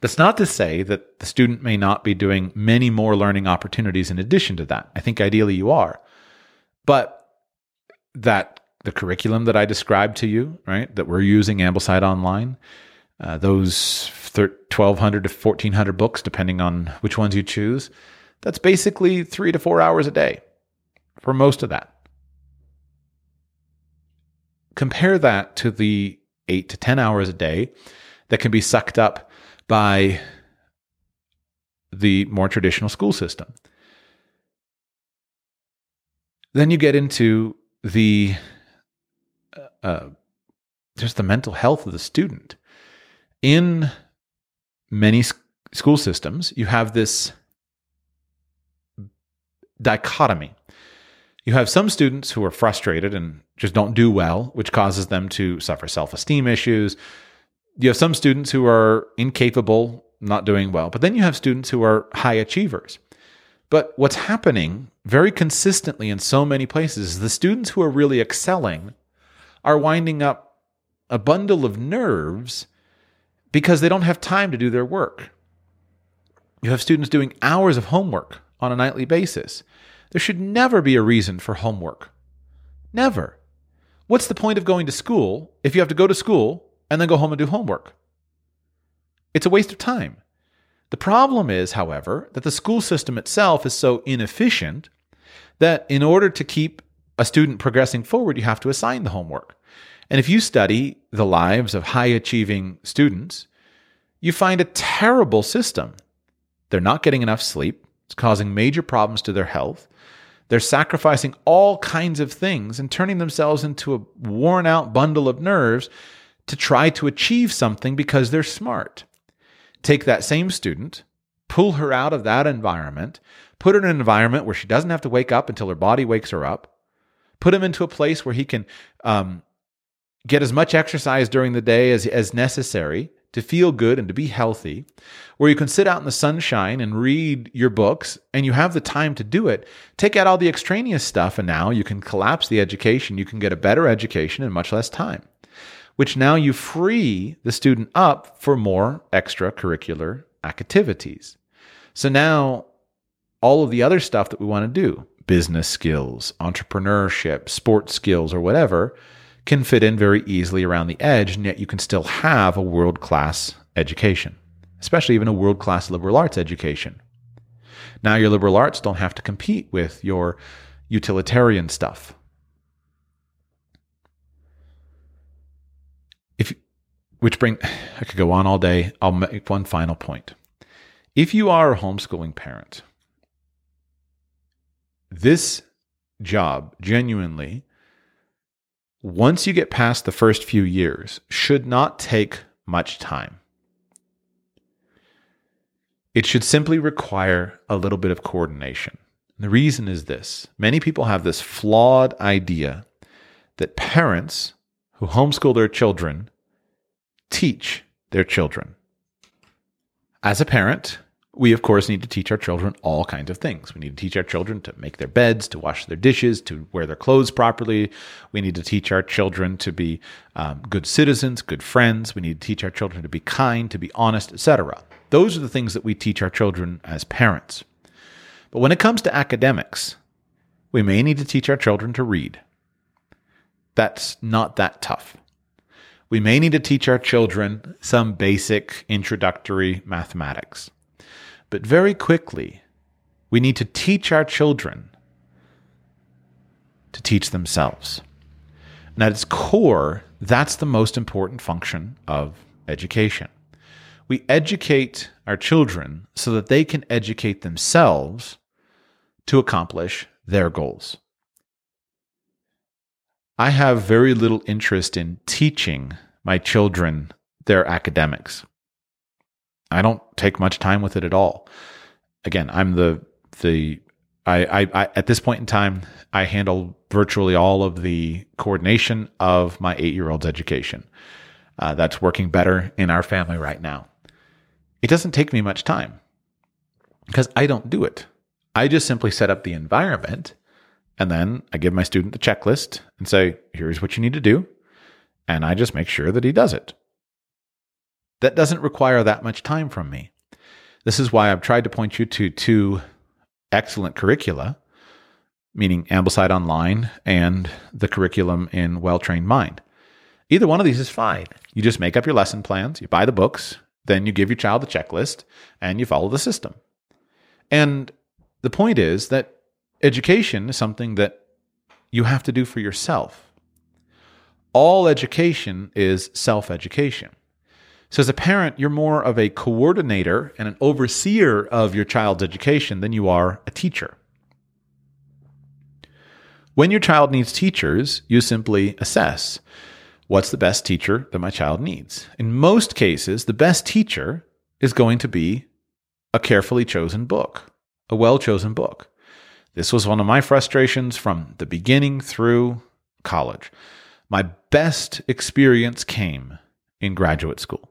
That's not to say that the student may not be doing many more learning opportunities in addition to that. I think ideally you are. But that the curriculum that I described to you, right, that we're using Ambleside Online, uh, those 1,200 to 1,400 books, depending on which ones you choose, that's basically three to four hours a day for most of that. Compare that to the eight to 10 hours a day that can be sucked up by the more traditional school system. Then you get into the uh, uh just the mental health of the student in many school systems, you have this dichotomy. You have some students who are frustrated and just don't do well, which causes them to suffer self esteem issues. You have some students who are incapable, not doing well, but then you have students who are high achievers. But what's happening very consistently in so many places is the students who are really excelling are winding up a bundle of nerves because they don't have time to do their work. You have students doing hours of homework on a nightly basis. There should never be a reason for homework. Never. What's the point of going to school if you have to go to school and then go home and do homework? It's a waste of time. The problem is, however, that the school system itself is so inefficient that in order to keep a student progressing forward, you have to assign the homework. And if you study the lives of high achieving students, you find a terrible system. They're not getting enough sleep, it's causing major problems to their health. They're sacrificing all kinds of things and turning themselves into a worn out bundle of nerves to try to achieve something because they're smart. Take that same student, pull her out of that environment, put her in an environment where she doesn't have to wake up until her body wakes her up, put him into a place where he can um, get as much exercise during the day as, as necessary to feel good and to be healthy, where you can sit out in the sunshine and read your books and you have the time to do it. Take out all the extraneous stuff and now you can collapse the education. You can get a better education in much less time, which now you free the student up for more extracurricular activities. So now all of the other stuff that we want to do, business skills, entrepreneurship, sports skills, or whatever, can fit in very easily around the edge, and yet you can still have a world class education, especially even a world class liberal arts education. Now, your liberal arts don't have to compete with your utilitarian stuff. If, which bring, I could go on all day. I'll make one final point. If you are a homeschooling parent, this job genuinely once you get past the first few years, should not take much time. It should simply require a little bit of coordination. And the reason is this many people have this flawed idea that parents who homeschool their children teach their children. As a parent, we, of course, need to teach our children all kinds of things. We need to teach our children to make their beds, to wash their dishes, to wear their clothes properly. We need to teach our children to be um, good citizens, good friends. We need to teach our children to be kind, to be honest, etc. Those are the things that we teach our children as parents. But when it comes to academics, we may need to teach our children to read. That's not that tough. We may need to teach our children some basic introductory mathematics. But very quickly, We need to teach our children to teach themselves. And at its core, that's the most important function of education. We educate our children so that they can educate themselves to accomplish their goals. I have very little interest in teaching my children their academics. I don't take much time with it at all. Again, I'm the the I, I, I at this point in time I handle virtually all of the coordination of my eight year old's education. Uh, that's working better in our family right now. It doesn't take me much time because I don't do it. I just simply set up the environment and then I give my student the checklist and say, here's what you need to do. And I just make sure that he does it. That doesn't require that much time from me. This is why I've tried to point you to two excellent curricula, meaning Ambleside Online and the curriculum in Well Trained Mind. Either one of these is fine. You just make up your lesson plans, you buy the books, then you give your child the checklist, and you follow the system. And the point is that education is something that you have to do for yourself. All education is self education. So, as a parent, you're more of a coordinator and an overseer of your child's education than you are a teacher. When your child needs teachers, you simply assess what's the best teacher that my child needs. In most cases, the best teacher is going to be a carefully chosen book, a well chosen book. This was one of my frustrations from the beginning through college. My best experience came in graduate school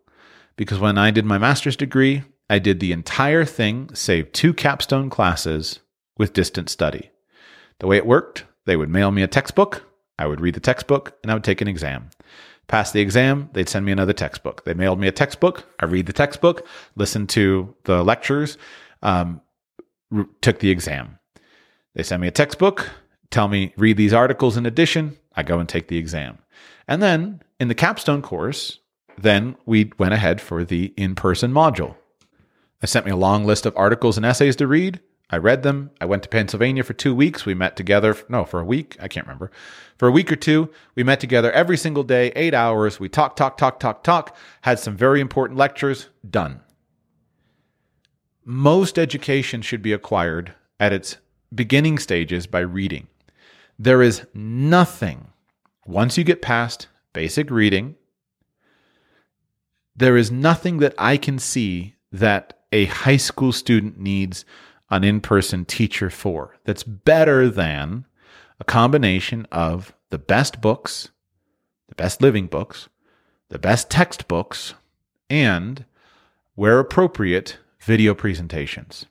because when I did my master's degree, I did the entire thing, save two capstone classes with distance study. The way it worked, they would mail me a textbook, I would read the textbook, and I would take an exam. Pass the exam, they'd send me another textbook. They mailed me a textbook, I read the textbook, listened to the lectures, um, took the exam. They send me a textbook, tell me read these articles in addition, I go and take the exam. And then in the capstone course, then we went ahead for the in person module. They sent me a long list of articles and essays to read. I read them. I went to Pennsylvania for two weeks. We met together. No, for a week. I can't remember. For a week or two, we met together every single day, eight hours. We talked, talk, talk, talk, talk, had some very important lectures. Done. Most education should be acquired at its beginning stages by reading. There is nothing, once you get past basic reading, there is nothing that I can see that a high school student needs an in person teacher for that's better than a combination of the best books, the best living books, the best textbooks, and, where appropriate, video presentations.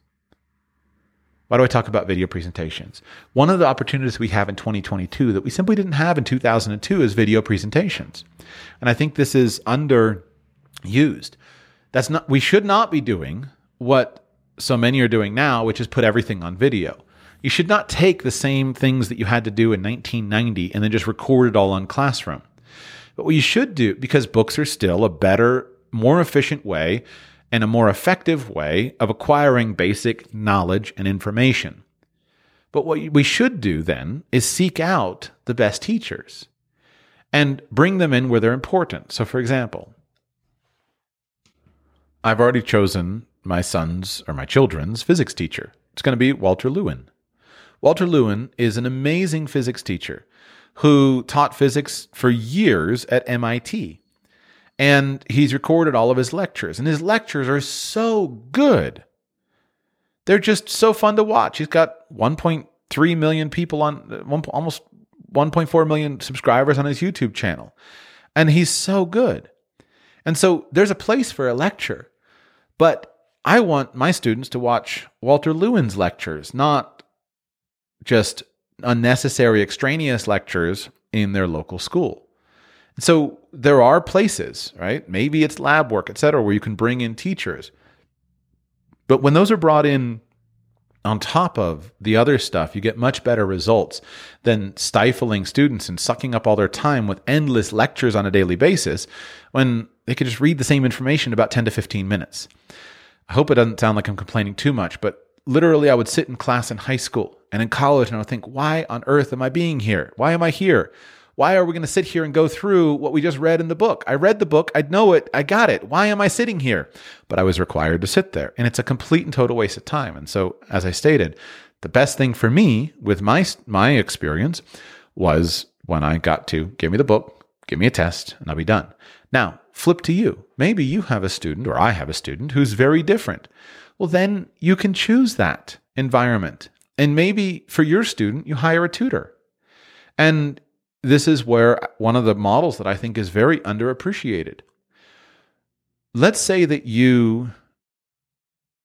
Why do I talk about video presentations? One of the opportunities we have in 2022 that we simply didn't have in 2002 is video presentations. And I think this is underused. That's not we should not be doing what so many are doing now, which is put everything on video. You should not take the same things that you had to do in 1990 and then just record it all on Classroom. But what you should do, because books are still a better, more efficient way and a more effective way of acquiring basic knowledge and information. But what we should do then is seek out the best teachers and bring them in where they're important. So, for example, I've already chosen my son's or my children's physics teacher. It's going to be Walter Lewin. Walter Lewin is an amazing physics teacher who taught physics for years at MIT. And he's recorded all of his lectures, and his lectures are so good. They're just so fun to watch. He's got 1.3 million people on, one, almost 1.4 million subscribers on his YouTube channel. And he's so good. And so there's a place for a lecture. But I want my students to watch Walter Lewin's lectures, not just unnecessary extraneous lectures in their local school. So there are places, right? Maybe it's lab work, et cetera, where you can bring in teachers. But when those are brought in on top of the other stuff, you get much better results than stifling students and sucking up all their time with endless lectures on a daily basis when they could just read the same information about 10 to 15 minutes. I hope it doesn't sound like I'm complaining too much, but literally, I would sit in class in high school and in college and I would think, why on earth am I being here? Why am I here? Why are we going to sit here and go through what we just read in the book? I read the book, I know it, I got it. Why am I sitting here? But I was required to sit there. And it's a complete and total waste of time. And so, as I stated, the best thing for me with my my experience was when I got to give me the book, give me a test, and I'll be done. Now, flip to you. Maybe you have a student or I have a student who's very different. Well, then you can choose that environment. And maybe for your student, you hire a tutor. And this is where one of the models that I think is very underappreciated. Let's say that you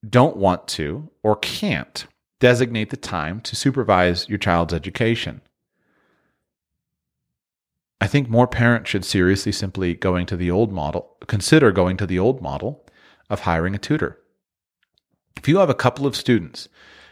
don't want to or can't designate the time to supervise your child's education. I think more parents should seriously simply going to the old model, consider going to the old model of hiring a tutor. If you have a couple of students,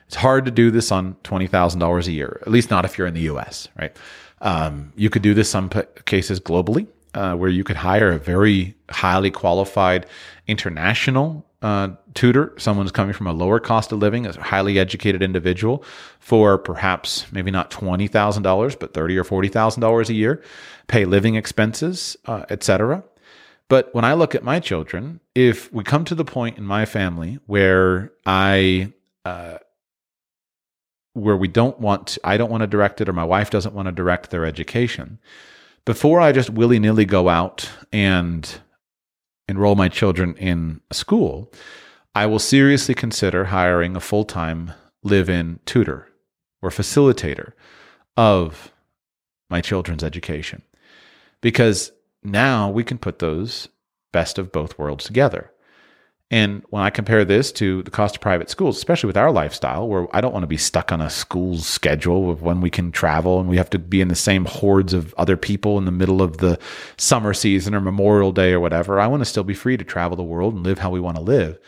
it's hard to do this on $20,000 a year, at least not if you're in the US, right? Um, you could do this some cases globally, uh, where you could hire a very highly qualified international uh, tutor, someone who's coming from a lower cost of living, a highly educated individual, for perhaps maybe not twenty thousand dollars, but thirty or forty thousand dollars a year, pay living expenses, uh, etc. But when I look at my children, if we come to the point in my family where I uh, where we don't want to, I don't want to direct it or my wife doesn't want to direct their education, before I just willy nilly go out and enroll my children in a school, I will seriously consider hiring a full time live in tutor or facilitator of my children's education. Because now we can put those best of both worlds together. And when I compare this to the cost of private schools, especially with our lifestyle, where I don't want to be stuck on a school's schedule of when we can travel and we have to be in the same hordes of other people in the middle of the summer season or Memorial Day or whatever. I want to still be free to travel the world and live how we want to live.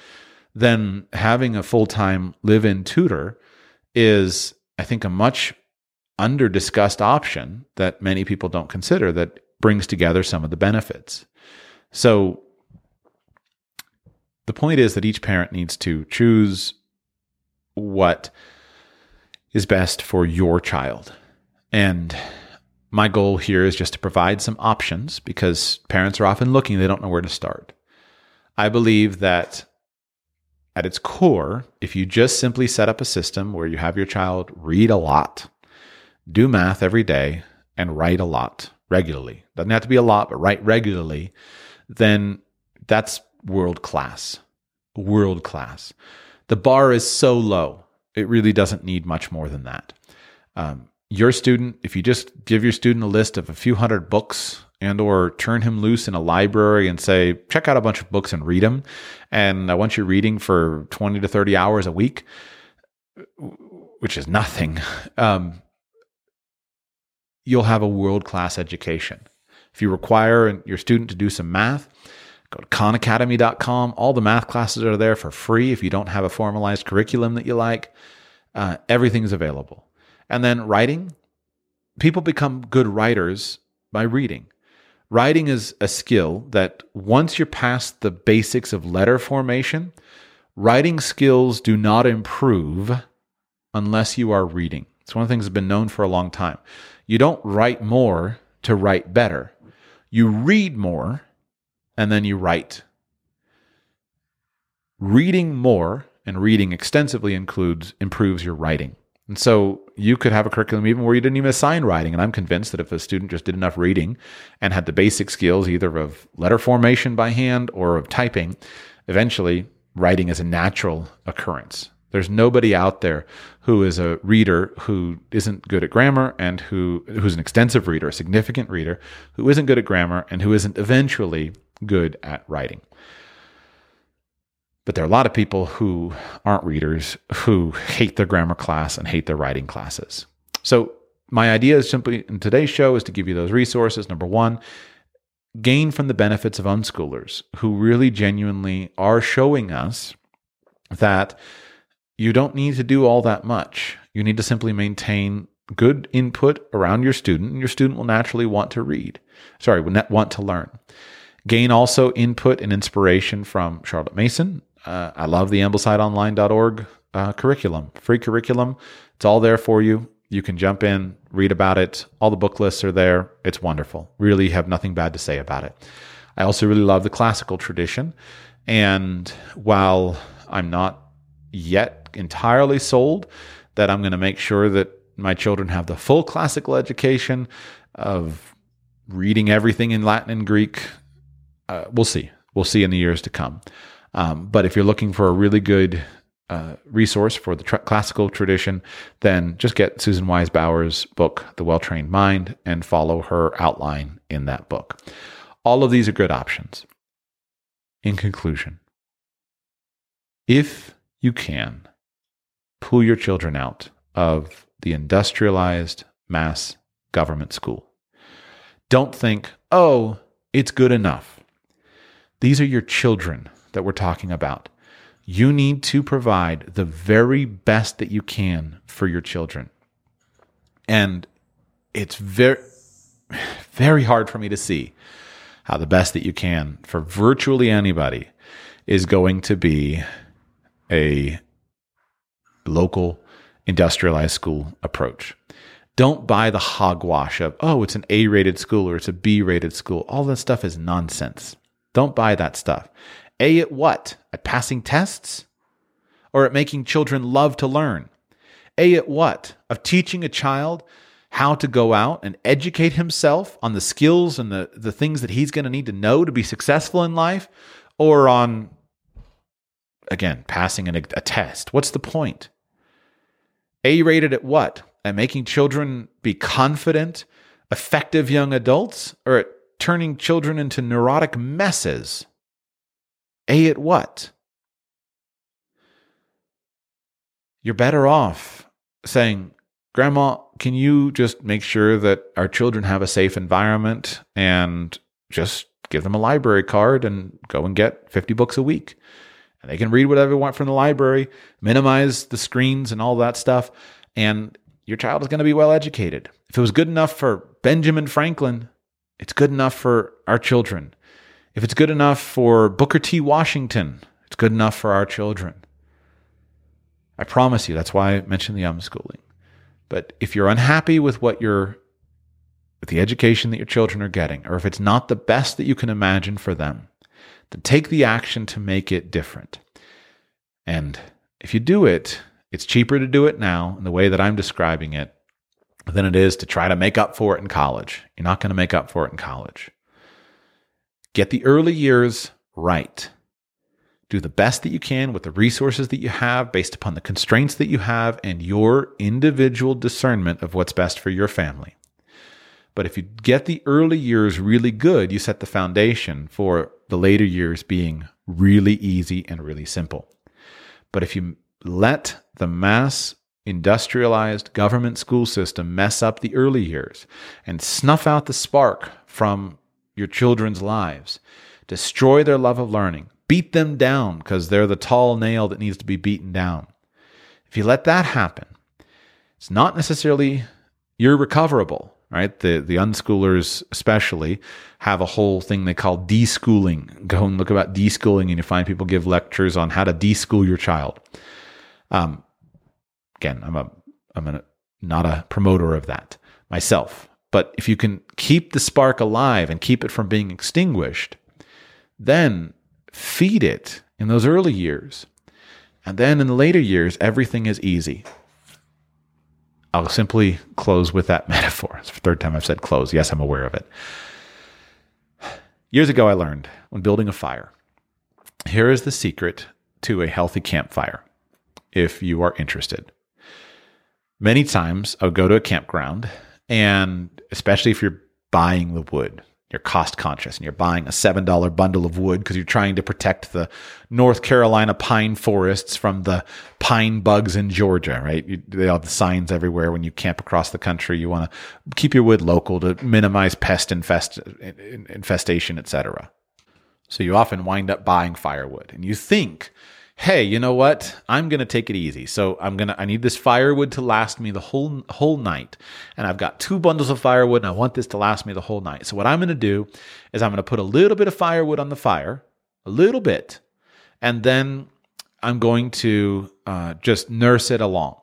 Then having a full time live in tutor is, I think, a much under discussed option that many people don't consider that brings together some of the benefits. So the point is that each parent needs to choose what is best for your child. And my goal here is just to provide some options because parents are often looking, they don't know where to start. I believe that at its core, if you just simply set up a system where you have your child read a lot, do math every day, and write a lot regularly, doesn't have to be a lot, but write regularly, then that's world class. World class. The bar is so low, it really doesn't need much more than that. Um, your student, if you just give your student a list of a few hundred books and or turn him loose in a library and say, check out a bunch of books and read them. And I want you reading for 20 to 30 hours a week, which is nothing. [laughs] Um, you'll have a world class education. If you require your student to do some math, Go to khanacademy.com. All the math classes are there for free if you don't have a formalized curriculum that you like. Uh, everything's available. And then writing, people become good writers by reading. Writing is a skill that once you're past the basics of letter formation, writing skills do not improve unless you are reading. It's one of the things that's been known for a long time. You don't write more to write better. You read more and then you write. Reading more and reading extensively includes improves your writing. And so you could have a curriculum even where you didn't even assign writing. And I'm convinced that if a student just did enough reading and had the basic skills either of letter formation by hand or of typing, eventually writing is a natural occurrence. There's nobody out there who is a reader who isn't good at grammar and who who's an extensive reader, a significant reader, who isn't good at grammar and who isn't eventually good at writing. But there are a lot of people who aren't readers who hate their grammar class and hate their writing classes. So, my idea is simply in today's show is to give you those resources. Number one, gain from the benefits of unschoolers who really genuinely are showing us that you don't need to do all that much. You need to simply maintain good input around your student, and your student will naturally want to read. Sorry, want to learn. Gain also input and inspiration from Charlotte Mason. Uh, I love the AmblesideOnline.org uh, curriculum, free curriculum. It's all there for you. You can jump in, read about it. All the book lists are there. It's wonderful. Really have nothing bad to say about it. I also really love the classical tradition. And while I'm not yet entirely sold that I'm going to make sure that my children have the full classical education of reading everything in Latin and Greek, uh, we'll see. We'll see in the years to come. Um, but if you're looking for a really good uh, resource for the classical tradition, then just get Susan Wise Bauer's book, The Well Trained Mind, and follow her outline in that book. All of these are good options. In conclusion, if you can, pull your children out of the industrialized mass government school. Don't think, oh, it's good enough. These are your children that we're talking about. You need to provide the very best that you can for your children. And it's very, very hard for me to see how the best that you can for virtually anybody is going to be a local industrialized school approach. Don't buy the hogwash of, oh, it's an A rated school or it's a B rated school. All that stuff is nonsense. Don't buy that stuff. A at what? At passing tests? Or at making children love to learn? A at what? Of teaching a child how to go out and educate himself on the skills and the, the things that he's going to need to know to be successful in life? Or on, again, passing an, a test? What's the point? A rated at what? At making children be confident, effective young adults? Or at turning children into neurotic messes? A at what? You're better off saying, Grandma, can you just make sure that our children have a safe environment and just give them a library card and go and get 50 books a week? And they can read whatever they want from the library, minimize the screens and all that stuff. And your child is going to be well educated. If it was good enough for Benjamin Franklin, it's good enough for our children. If it's good enough for Booker T. Washington, it's good enough for our children. I promise you, that's why I mentioned the unschooling. But if you're unhappy with what you're, with the education that your children are getting, or if it's not the best that you can imagine for them, then take the action to make it different. And if you do it, it's cheaper to do it now in the way that I'm describing it than it is to try to make up for it in college. You're not going to make up for it in college. Get the early years right. Do the best that you can with the resources that you have based upon the constraints that you have and your individual discernment of what's best for your family. But if you get the early years really good, you set the foundation for the later years being really easy and really simple. But if you let the mass industrialized government school system mess up the early years and snuff out the spark from your children's lives, destroy their love of learning, beat them down because they're the tall nail that needs to be beaten down. If you let that happen, it's not necessarily irrecoverable, right? The the unschoolers especially have a whole thing they call deschooling. Go and look about deschooling, and you find people give lectures on how to deschool your child. Um, again, I'm a I'm a, not a promoter of that myself. But if you can keep the spark alive and keep it from being extinguished, then feed it in those early years. And then in the later years, everything is easy. I'll simply close with that [laughs] metaphor. It's the third time I've said close. Yes, I'm aware of it. Years ago, I learned when building a fire here is the secret to a healthy campfire if you are interested. Many times I'll go to a campground and especially if you're buying the wood, you're cost conscious and you're buying a $7 bundle of wood because you're trying to protect the North Carolina pine forests from the pine bugs in Georgia, right? You, they have the signs everywhere when you camp across the country. You want to keep your wood local to minimize pest infest, infestation, etc. So you often wind up buying firewood and you think hey, you know what? I'm going to take it easy. So I'm going to I need this firewood to last me the whole whole night. And I've got two bundles of firewood and I want this to last me the whole night. So what I'm going to do is I'm going to put a little bit of firewood on the fire, a little bit. And then I'm going to uh, just nurse it along.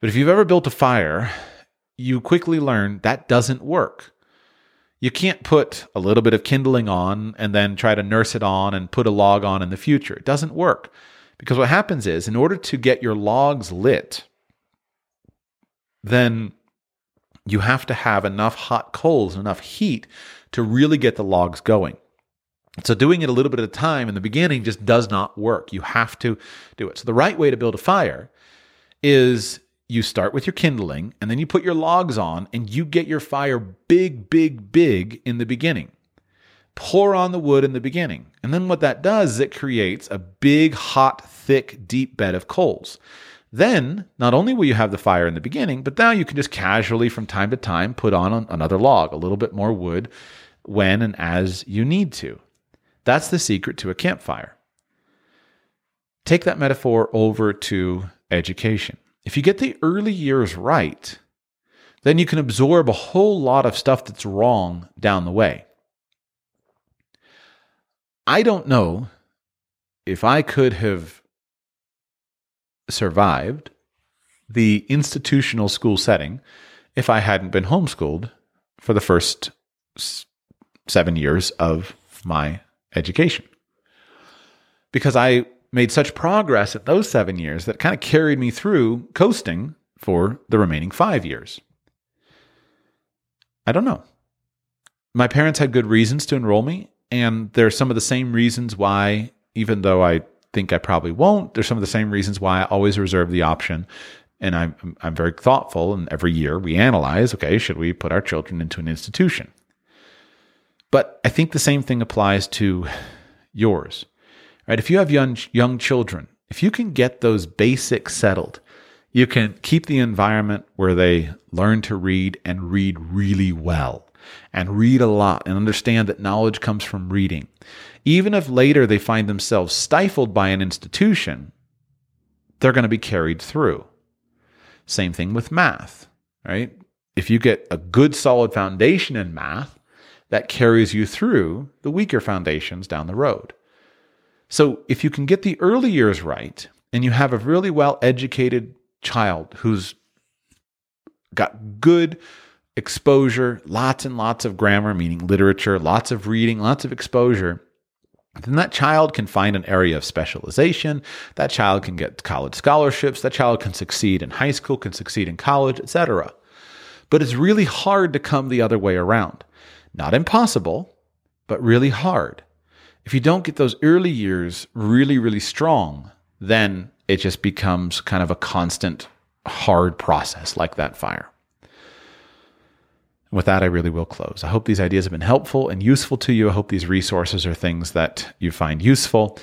But if you've ever built a fire, you quickly learn that doesn't work. You can't put a little bit of kindling on and then try to nurse it on and put a log on in the future. It doesn't work. Because what happens is, in order to get your logs lit, then you have to have enough hot coals, enough heat to really get the logs going. So doing it a little bit at a time in the beginning just does not work. You have to do it. So the right way to build a fire is you start with your kindling and then you put your logs on and you get your fire big, big, big in the beginning. Pour on the wood in the beginning. And then what that does is it creates a big, hot, thick, deep bed of coals. Then, not only will you have the fire in the beginning, but now you can just casually from time to time put on another log, a little bit more wood when and as you need to. That's the secret to a campfire. Take that metaphor over to education. If you get the early years right, then you can absorb a whole lot of stuff that's wrong down the way. I don't know if I could have survived the institutional school setting if I hadn't been homeschooled for the first seven years of my education. Because I made such progress at those seven years that kind of carried me through coasting for the remaining five years. I don't know. My parents had good reasons to enroll me, and there's some of the same reasons why, even though I think I probably won't. There's some of the same reasons why I always reserve the option. And I'm, I'm very thoughtful. And every year we analyze okay, should we put our children into an institution? But I think the same thing applies to yours, right? If you have young, young children, if you can get those basics settled, you can keep the environment where they learn to read and read really well and read a lot and understand that knowledge comes from reading. Even if later they find themselves stifled by an institution, they're going to be carried through. Same thing with math, right? If you get a good solid foundation in math, that carries you through the weaker foundations down the road. So if you can get the early years right and you have a really well educated child who's got good exposure, lots and lots of grammar, meaning literature, lots of reading, lots of exposure, then that child can find an area of specialization. That child can get college scholarships. That child can succeed in high school, can succeed in college, etc. But it's really hard to come the other way around. Not impossible, but really hard. If you don't get those early years really, really strong, then it just becomes kind of a constant hard process like that fire. With that, I really will close. I hope these ideas have been helpful and useful to you. I hope these resources are things that you find useful.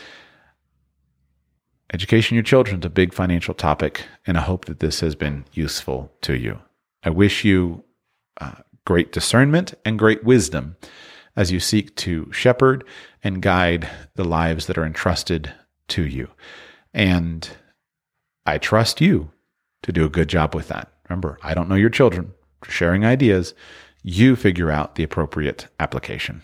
Education your children is a big financial topic, and I hope that this has been useful to you. I wish you uh, great discernment and great wisdom as you seek to shepherd and guide the lives that are entrusted to you. And I trust you to do a good job with that. Remember, I don't know your children, sharing ideas, you figure out the appropriate application.